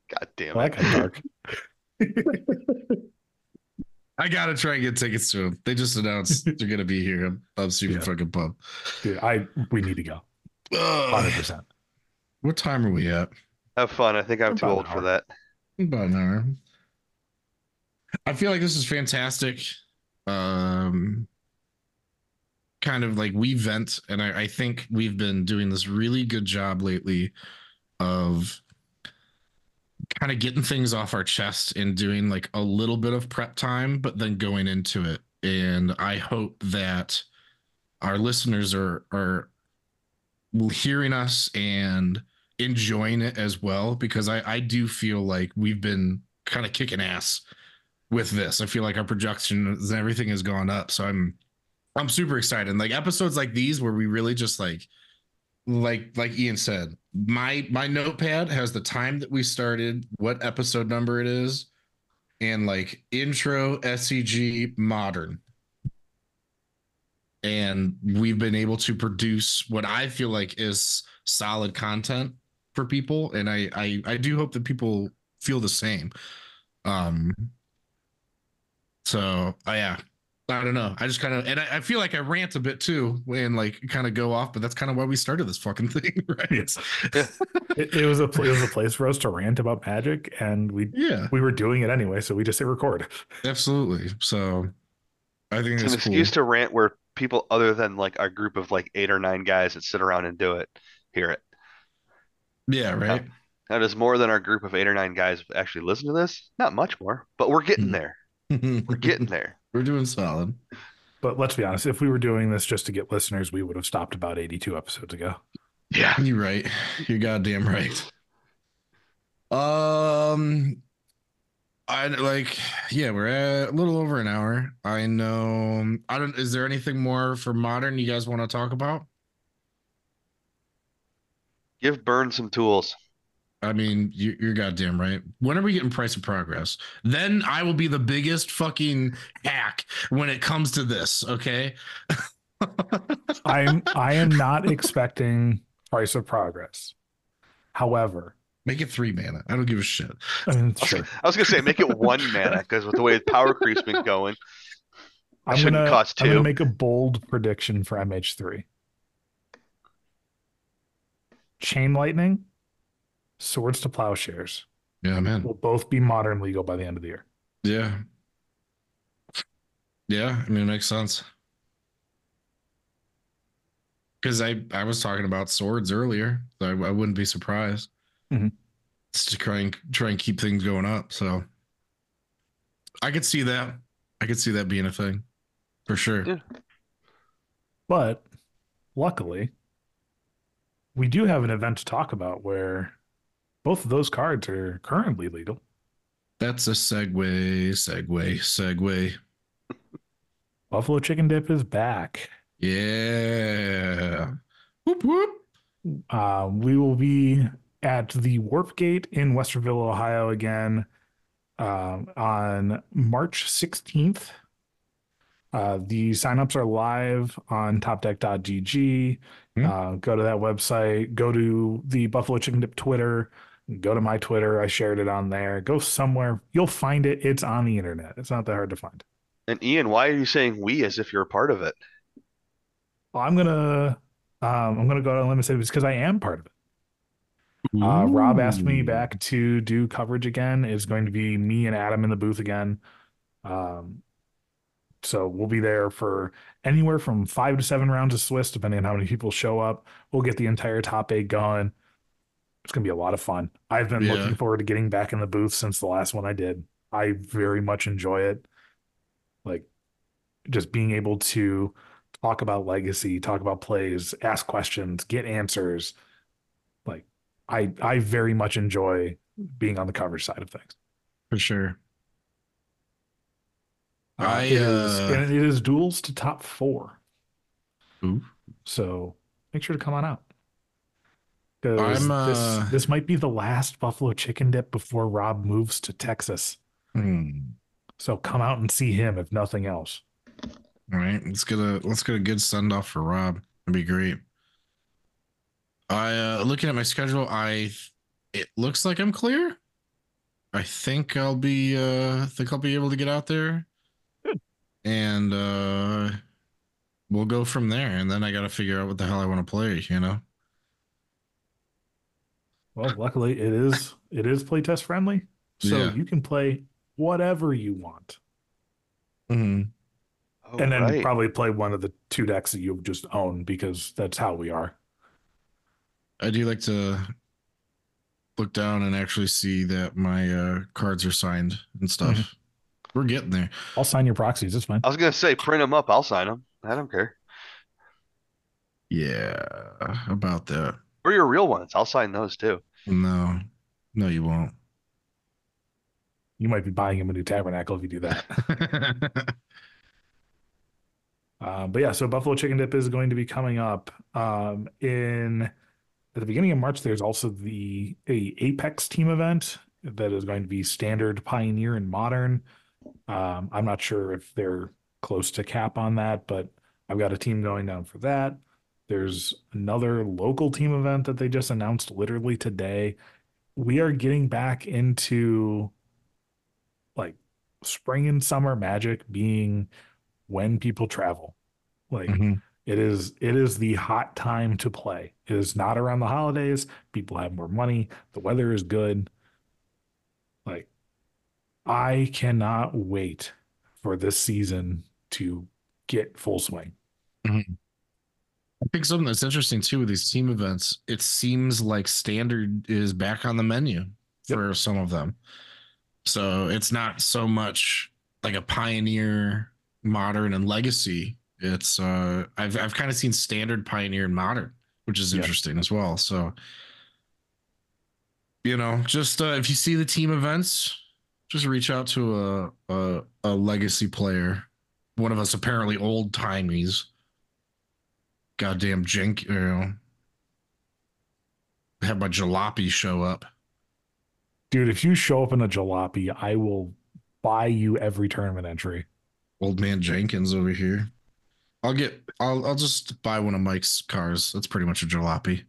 God damn it. that got dark. [LAUGHS] [LAUGHS] I gotta try and get tickets to them. They just announced they're gonna be here. I'm, I'm super Yeah. fucking pumped. Dude, I we need to go. Ugh. 100%. what time are we at? Have fun. I think I'm too About an old for hour. that. About an hour. I feel like this is fantastic. Um, kind of like we vent, and I, I think we've been doing this really good job lately of kind of getting things off our chest and doing like a little bit of prep time, but then going into it. And I hope that our listeners are are hearing us and enjoying it as well because I I do feel like we've been kind of kicking ass with this. I feel like our projections and everything has gone up. So I'm I'm super excited. Like episodes like these where we really just like like like Ian said, my my notepad has the time that we started, what episode number it is, and like intro SCG modern. And we've been able to produce what I feel like is solid content for people. And I I, I do hope that people feel the same. Um so uh, yeah, I don't know. I just kind of and I, I feel like I rant a bit too and like kind of go off, but that's kind of why we started this fucking [LAUGHS] thing, right? Yes. [LAUGHS] It, it was a it was a place for us to rant about magic, and we Yeah, we were doing it anyway, so we just hit record. absolutely. So I think It's an that's cool. excuse to rant where people other than like our group of like eight or nine guys that sit around and do it hear it. yeah, right. Now, does more than our group of eight or nine guys actually listen to this? Not much more, but we're getting Mhm. there. [LAUGHS] We're getting there. We're doing solid. But let's be honest, if we were doing this just to get listeners, we would have stopped about 82 episodes ago. Yeah. You're right. You're goddamn right. Um, I like, yeah, we're at a little over an hour. I know. I don't. Is there anything more for modern you guys want to talk about? Give Burn some tools. I mean, you, you're goddamn right. When are we getting price of progress? Then I will be the biggest fucking hack when it comes to this. Okay. I'm I am not expecting price of progress. However, Make it three mana. I don't give a shit. I mean, I was, sure, I was gonna say make it [LAUGHS] one mana because with the way power creep's been going, I'm shouldn't gonna cost I'm gonna two. make a bold prediction for MH3. Chain Lightning, Swords to Plowshares Yeah, man. will both be modern legal by the end of the year. Yeah. Yeah, I mean, it makes sense. Because I I was talking about swords earlier, so I, I wouldn't be surprised. Mhm. It's to try and try and keep things going up. So I could see that. I could see that being a thing, for sure. Yeah. But luckily, we do have an event to talk about where both of those cards are currently legal. That's a segue, segue, segue. Buffalo Chicken Dip is back. Yeah. Whoop whoop. Uh, we will be at the Warp Gate in Westerville, Ohio again um, on March 16th. Uh, the signups are live on topdeck.gg. Hmm. Uh, go to that website, go to the Buffalo Chicken Dip Twitter, go to my Twitter. I shared it on there. Go somewhere. You'll find it. It's on the internet. It's not that hard to find. And Ian, why are you saying we as if you're a part of it? Well, I'm gonna um, I'm gonna go out on a limb and say it's because I am part of it. Uh, Rob asked me back to do coverage again. It's going to be me and Adam in the booth again. Um, so we'll be there for anywhere from five to seven rounds of Swiss, depending on how many people show up. We'll get the entire top eight going. It's going to be a lot of fun. I've been Yeah. looking forward to getting back in the booth since the last one I did. I very much enjoy it. Like just being able to talk about legacy, talk about plays, ask questions, get answers. Like I I very much enjoy being on the coverage side of things. For sure. Uh, I, it is, uh, and it is duals to top four. Ooh. So make sure to come on out. Because I'm, this uh, this might be the last buffalo chicken dip before Rob moves to Texas. Hmm. So come out and see him if nothing else. All right, let's get a let's get a good send off for Rob. That'd be great. I uh looking at my schedule, I it looks like I'm clear. I think I'll be uh I think I'll be able to get out there. Good. And uh we'll go from there. And then I gotta figure out what the hell I want to play, you know? Well, luckily it is it is playtest friendly. So Yeah. you can play whatever you want. Mhm. Oh, and then right. probably play one of the two decks that you just own because that's how we are. I do like to look down and actually see that my uh cards are signed and stuff. Mm-hmm. We're getting there. I'll sign your proxies. It's fine. I was gonna say print them up. I'll sign them. I don't care. Yeah, about that. Or your real ones. I'll sign those too. No, no, you won't. You might be buying him a new tabernacle if you do that. Uh, [LAUGHS] but yeah, so Buffalo Chicken Dip is going to be coming up um, in at the beginning of March. There's also the a Apex team event that is going to be standard, Pioneer, and Modern. Um, I'm not sure if they're close to cap on that, but I've got a team going down for that. There's another local team event that they just announced literally today. We are getting back into like spring and summer magic being when people travel. Like Mhm. It is it is the hot time to play. It is not around the holidays. People have more money. The weather is good. Like I cannot wait for this season to get full swing. Mm-hmm. I think something that's interesting too with these team events, it seems like standard is back on the menu Yep. for some of them. So it's not so much like a pioneer, modern, and legacy. It's uh I've I've kind of seen standard, pioneer, and modern, which is Yeah. interesting as well. So you know, just uh, if you see the team events, just reach out to a a, a legacy player. One of us apparently old timies goddamn jink, you know, have my jalopy show up. Dude, if you show up in a jalopy, I will buy you every tournament entry. Old man Jenkins over here. I'll get. I'll. I'll just buy one of Mike's cars. That's pretty much a jalopy.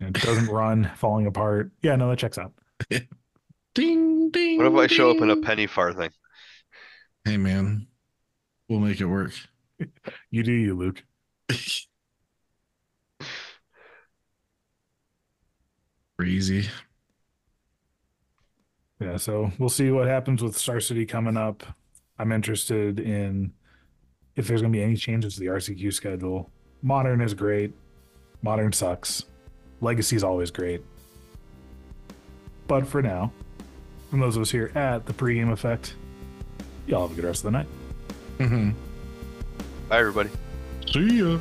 It doesn't run, falling apart. Yeah, no, that checks out. [LAUGHS] Ding ding. What if I show up in a penny farthing? Hey man, we'll make it work. [LAUGHS] You do you, Luke. [LAUGHS] Crazy. Yeah, so we'll see what happens with Star City coming up. I'm interested in if there's going to be any changes to the RCQ schedule. Modern is great. Modern sucks. Legacy is always great. But for now, from those of us here at the pregame effect, y'all have a good rest of the night. Mm-hmm. Bye, everybody. See ya.